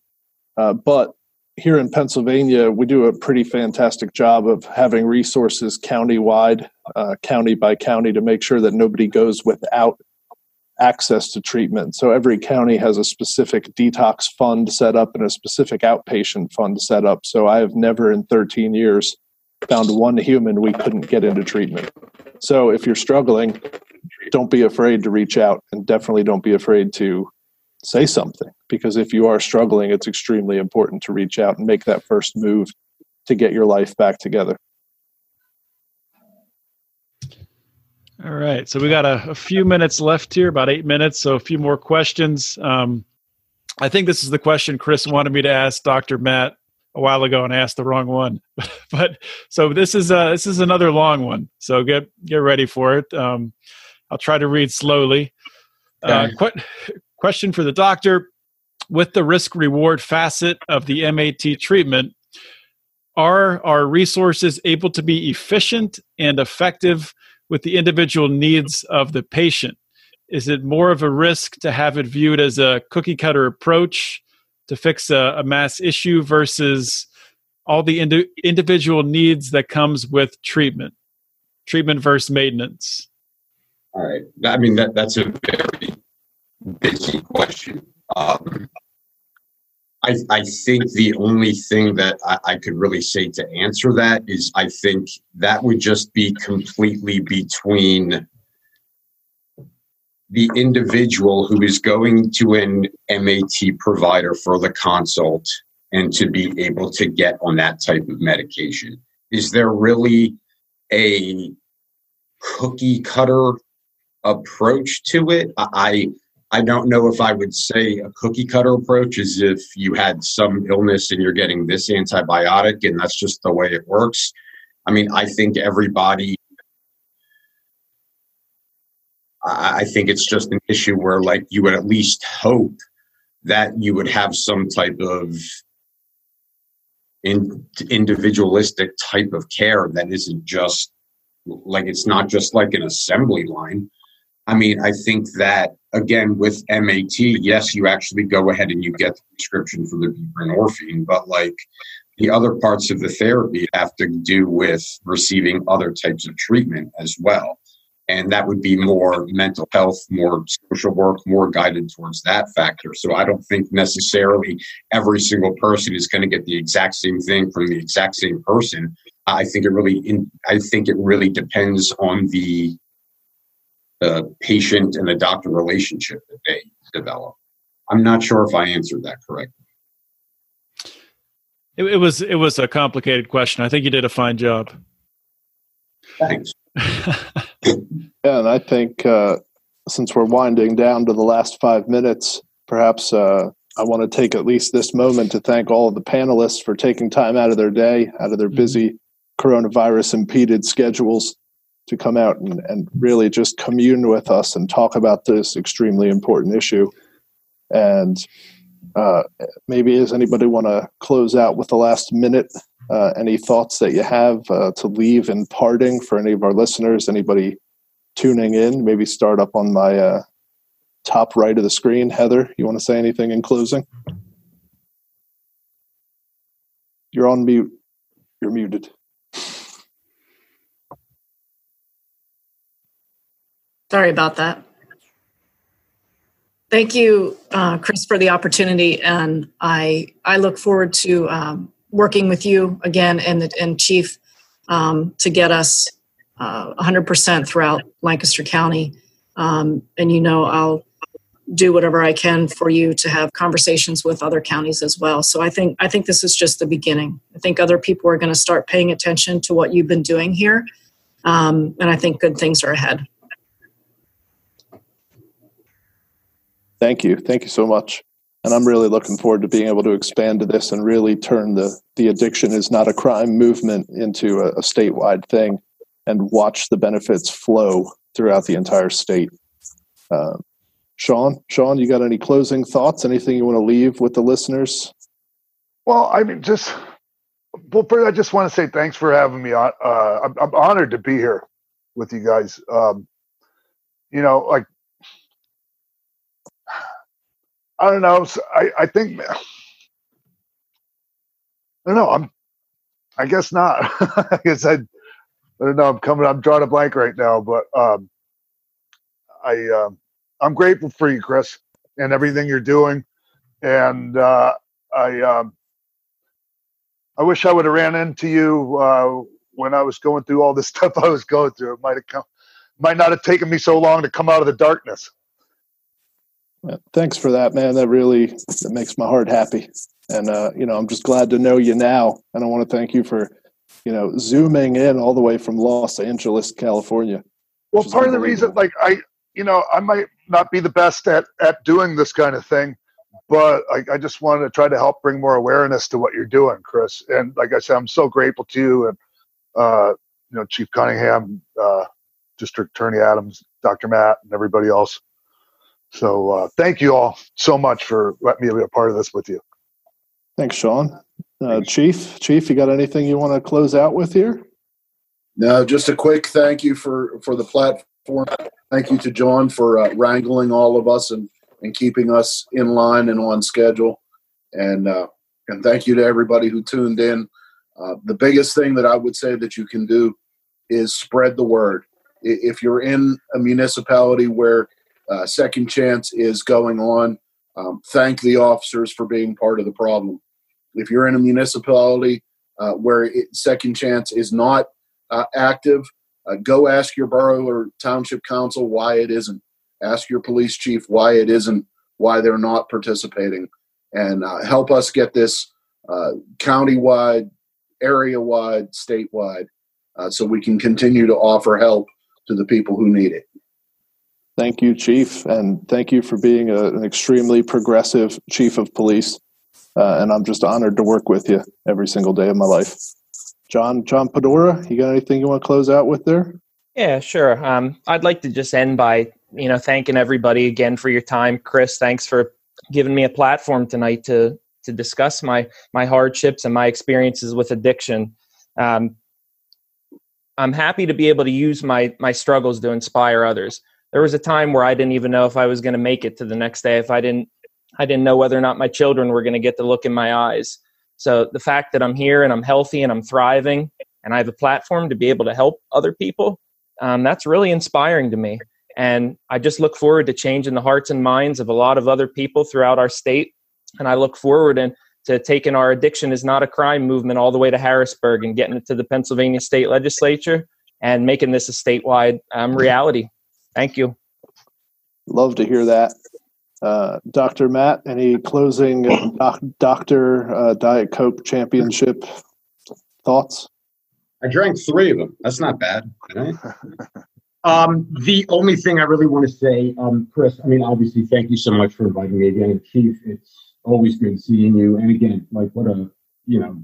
Uh, but here in Pennsylvania, we do a pretty fantastic job of having resources county-wide, uh, county by county, to make sure that nobody goes without access to treatment. So every county has a specific detox fund set up and a specific outpatient fund set up. So I have never in 13 years found one human we couldn't get into treatment. So if you're struggling, don't be afraid to reach out and definitely don't be afraid to say something because if you are struggling, it's extremely important to reach out and make that first move to get your life back together. All right. So we got a, a few minutes left here, about eight minutes. So a few more questions. Um, I think this is the question Chris wanted me to ask Dr. Matt a while ago and I asked the wrong one. but so this is uh this is another long one. So get get ready for it. Um, I'll try to read slowly. Uh, qu- Question for the doctor With the risk reward facet of the MAT treatment, are our resources able to be efficient and effective with the individual needs of the patient? Is it more of a risk to have it viewed as a cookie cutter approach to fix a, a mass issue versus all the indi- individual needs that comes with treatment, treatment versus maintenance? All right. I mean, that, that's a very busy question. Um, I, I think the only thing that I, I could really say to answer that is I think that would just be completely between the individual who is going to an MAT provider for the consult and to be able to get on that type of medication. Is there really a cookie cutter approach to it? I I don't know if I would say a cookie cutter approach is if you had some illness and you're getting this antibiotic and that's just the way it works. I mean, I think everybody I think it's just an issue where like you would at least hope that you would have some type of in, individualistic type of care that isn't just like it's not just like an assembly line. I mean, I think that again with MAT, yes, you actually go ahead and you get the prescription for the buprenorphine, but like the other parts of the therapy have to do with receiving other types of treatment as well and that would be more mental health, more social work, more guided towards that factor. So I don't think necessarily every single person is going to get the exact same thing from the exact same person. I think it really, in, I think it really depends on the the patient and the doctor relationship that they develop. I'm not sure if I answered that correctly. It, it was it was a complicated question. I think you did a fine job. Thanks. Yeah, and I think uh, since we're winding down to the last five minutes, perhaps uh, I want to take at least this moment to thank all of the panelists for taking time out of their day, out of their mm-hmm. busy coronavirus impeded schedules to come out and, and really just commune with us and talk about this extremely important issue. And uh, maybe does anybody want to close out with the last minute uh, any thoughts that you have uh, to leave in parting for any of our listeners? Anybody tuning in? Maybe start up on my uh, top right of the screen. Heather, you want to say anything in closing? You're on mute. You're muted. Sorry about that. Thank you, uh, Chris, for the opportunity, and I I look forward to um, working with you again and the and Chief um, to get us uh, 100% throughout Lancaster County. Um, and you know, I'll do whatever I can for you to have conversations with other counties as well. So I think I think this is just the beginning. I think other people are going to start paying attention to what you've been doing here, um, and I think good things are ahead. Thank you, thank you so much and I'm really looking forward to being able to expand to this and really turn the the addiction is not a crime movement into a, a statewide thing, and watch the benefits flow throughout the entire state. Uh, Sean, Sean, you got any closing thoughts? Anything you want to leave with the listeners? Well, I mean, just well, first, I just want to say thanks for having me on. Uh, I'm, I'm honored to be here with you guys. Um, you know, like I don't know. I, I think I don't know. I'm I guess not. I guess I, I don't know. I'm coming. I'm drawing a blank right now, but um, I um, I'm grateful for you, Chris, and everything you're doing. And uh, I um, I wish I would have ran into you uh, when I was going through all this stuff I was going through. It might have come, might not have taken me so long to come out of the darkness. Thanks for that, man. That really that makes my heart happy. And uh, you know, I'm just glad to know you now. And I want to thank you for, you know, zooming in all the way from Los Angeles, California. Well, part of the reason, like I, you know, I might not be the best at at doing this kind of thing, but I, I just wanted to try to help bring more awareness to what you're doing, Chris. And like I said, I'm so grateful to you and uh, you know, Chief Cunningham, uh, District Attorney Adams, Dr. Matt, and everybody else so uh, thank you all so much for letting me be a part of this with you. Thanks, Sean. Uh, Chief, Chief, you got anything you want to close out with here? No, just a quick thank you for for the platform. Thank you to John for uh, wrangling all of us and and keeping us in line and on schedule. And uh, and thank you to everybody who tuned in. Uh, the biggest thing that I would say that you can do is spread the word. If you're in a municipality where uh, Second Chance is going on, um, thank the officers for being part of the problem. If you're in a municipality uh, where it, Second Chance is not uh, active, uh, go ask your borough or township council why it isn't. Ask your police chief why it isn't, why they're not participating, and uh, help us get this uh, county-wide, area-wide, statewide, uh, so we can continue to offer help to the people who need it. Thank you, Chief, and thank you for being a, an extremely progressive Chief of Police. Uh, and I'm just honored to work with you every single day of my life. John, John Pedora, you got anything you want to close out with there? Yeah, sure. Um, I'd like to just end by you know thanking everybody again for your time, Chris. Thanks for giving me a platform tonight to to discuss my my hardships and my experiences with addiction. Um, I'm happy to be able to use my my struggles to inspire others there was a time where I didn't even know if I was going to make it to the next day if I didn't I didn't know whether or not my children were going to get the look in my eyes. So the fact that I'm here and I'm healthy and I'm thriving and I have a platform to be able to help other people, um, that's really inspiring to me. And I just look forward to changing the hearts and minds of a lot of other people throughout our state. And I look forward in, to taking our addiction is not a crime movement all the way to Harrisburg and getting it to the Pennsylvania state legislature and making this a statewide um, reality. Thank you. Love to hear that. Uh, Dr. Matt, any closing doc, Doctor uh, Diet Coke Championship thoughts? I drank three of them. That's not bad. Right? um, the only thing I really want to say, um, Chris, I mean, obviously, thank you so much for inviting me again. Chief, it's always good seeing you. And again, like, what a, you know,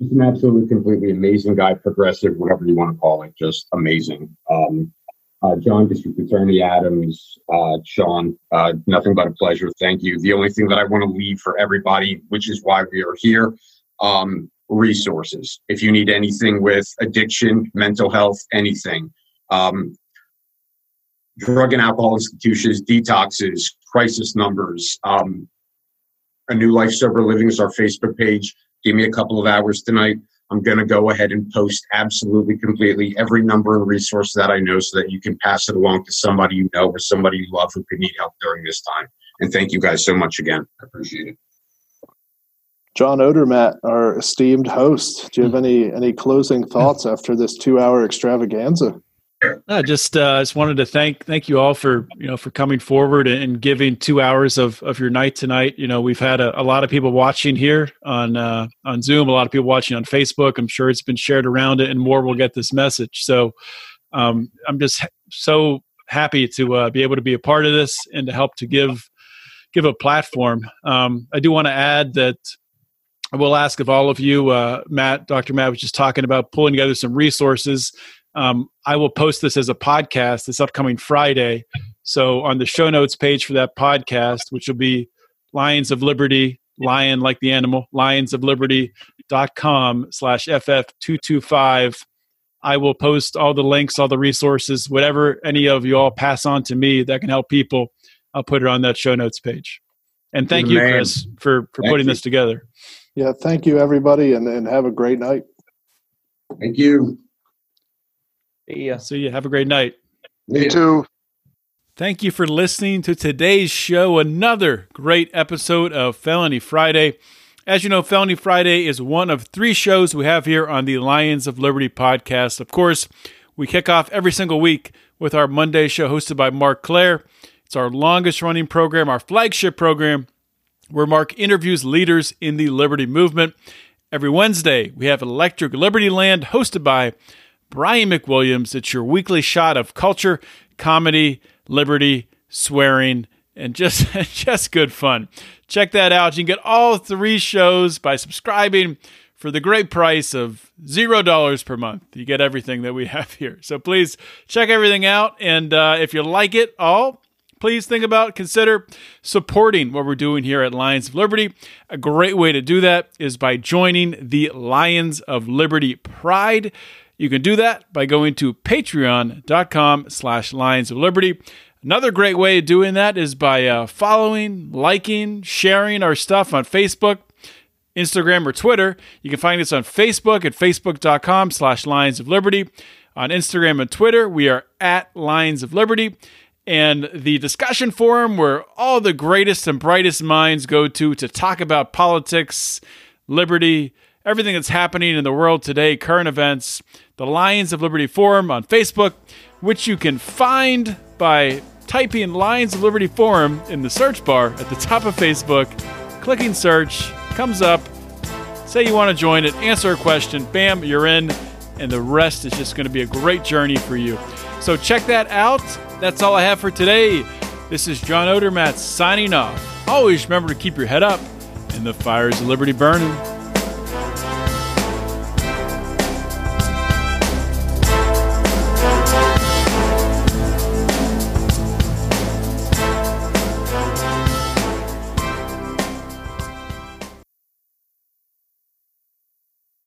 just an absolutely completely amazing guy, progressive, whatever you want to call it, just amazing. Um, uh, John, District Attorney Adams, uh, Sean, uh, nothing but a pleasure. Thank you. The only thing that I want to leave for everybody, which is why we are here, um, resources. If you need anything with addiction, mental health, anything, um, drug and alcohol institutions, detoxes, crisis numbers. Um, a New Life Sober Living is our Facebook page. Give me a couple of hours tonight. I'm going to go ahead and post absolutely completely every number and resource that I know so that you can pass it along to somebody you know or somebody you love who could need help during this time. And thank you guys so much again. I appreciate it. John Odermatt, our esteemed host, do you have hmm. any any closing thoughts after this two hour extravaganza? I just uh, just wanted to thank thank you all for you know for coming forward and giving two hours of, of your night tonight. You know we've had a, a lot of people watching here on uh, on Zoom, a lot of people watching on Facebook. I'm sure it's been shared around it, and more will get this message. So um, I'm just so happy to uh, be able to be a part of this and to help to give give a platform. Um, I do want to add that I will ask of all of you, uh, Matt, Dr. Matt was just talking about pulling together some resources um, I will post this as a podcast this upcoming Friday. So on the show notes page for that podcast, which will be Lions of Liberty, lion like the animal, lions of liberty.com slash FF225. I will post all the links, all the resources, whatever any of you all pass on to me that can help people. I'll put it on that show notes page. And thank you, Chris, for, for putting you. this together. Yeah, thank you, everybody, and, and have a great night. Thank you. See ya. See ya. Have a great night. Me too. Thank you for listening to today's show. Another great episode of Felony Friday. As you know, Felony Friday is one of three shows we have here on the Lions of Liberty podcast. Of course, we kick off every single week with our Monday show hosted by Marc Clair. It's our longest running program, our flagship program, where Marc interviews leaders in the Liberty movement. Every Wednesday, we have Electric Liberty Land hosted by Brian McWilliams. It's your weekly shot of culture, comedy, liberty, swearing, and just just good fun. Check that out. You can get all three shows by subscribing for the great price of zero dollars per month. You get everything that we have here. So please check everything out, and uh, if you like it all. Please think about, consider supporting what we're doing here at Lions of Liberty. A great way to do that is by joining the Lions of Liberty Pride. You can do that by going to patreon.com slash lions of liberty. Another great way of doing that is by uh, following, liking, sharing our stuff on Facebook. Instagram, or Twitter. You can find us on Facebook at facebook.com slash Lions of Liberty. On Instagram and Twitter, we are at Lions of Liberty. And the discussion forum where all the greatest and brightest minds go to to talk about politics, liberty, everything that's happening in the world today, current events, the Lions of Liberty Forum on Facebook, which you can find by typing Lions of Liberty Forum in the search bar at the top of Facebook, clicking search, comes up, say you want to join it, answer a question, bam, you're in, and the rest is just going to be a great journey for you. So check that out. That's all I have for today. This is John Odermatt signing off. Always remember to keep your head up and the fires of liberty burning.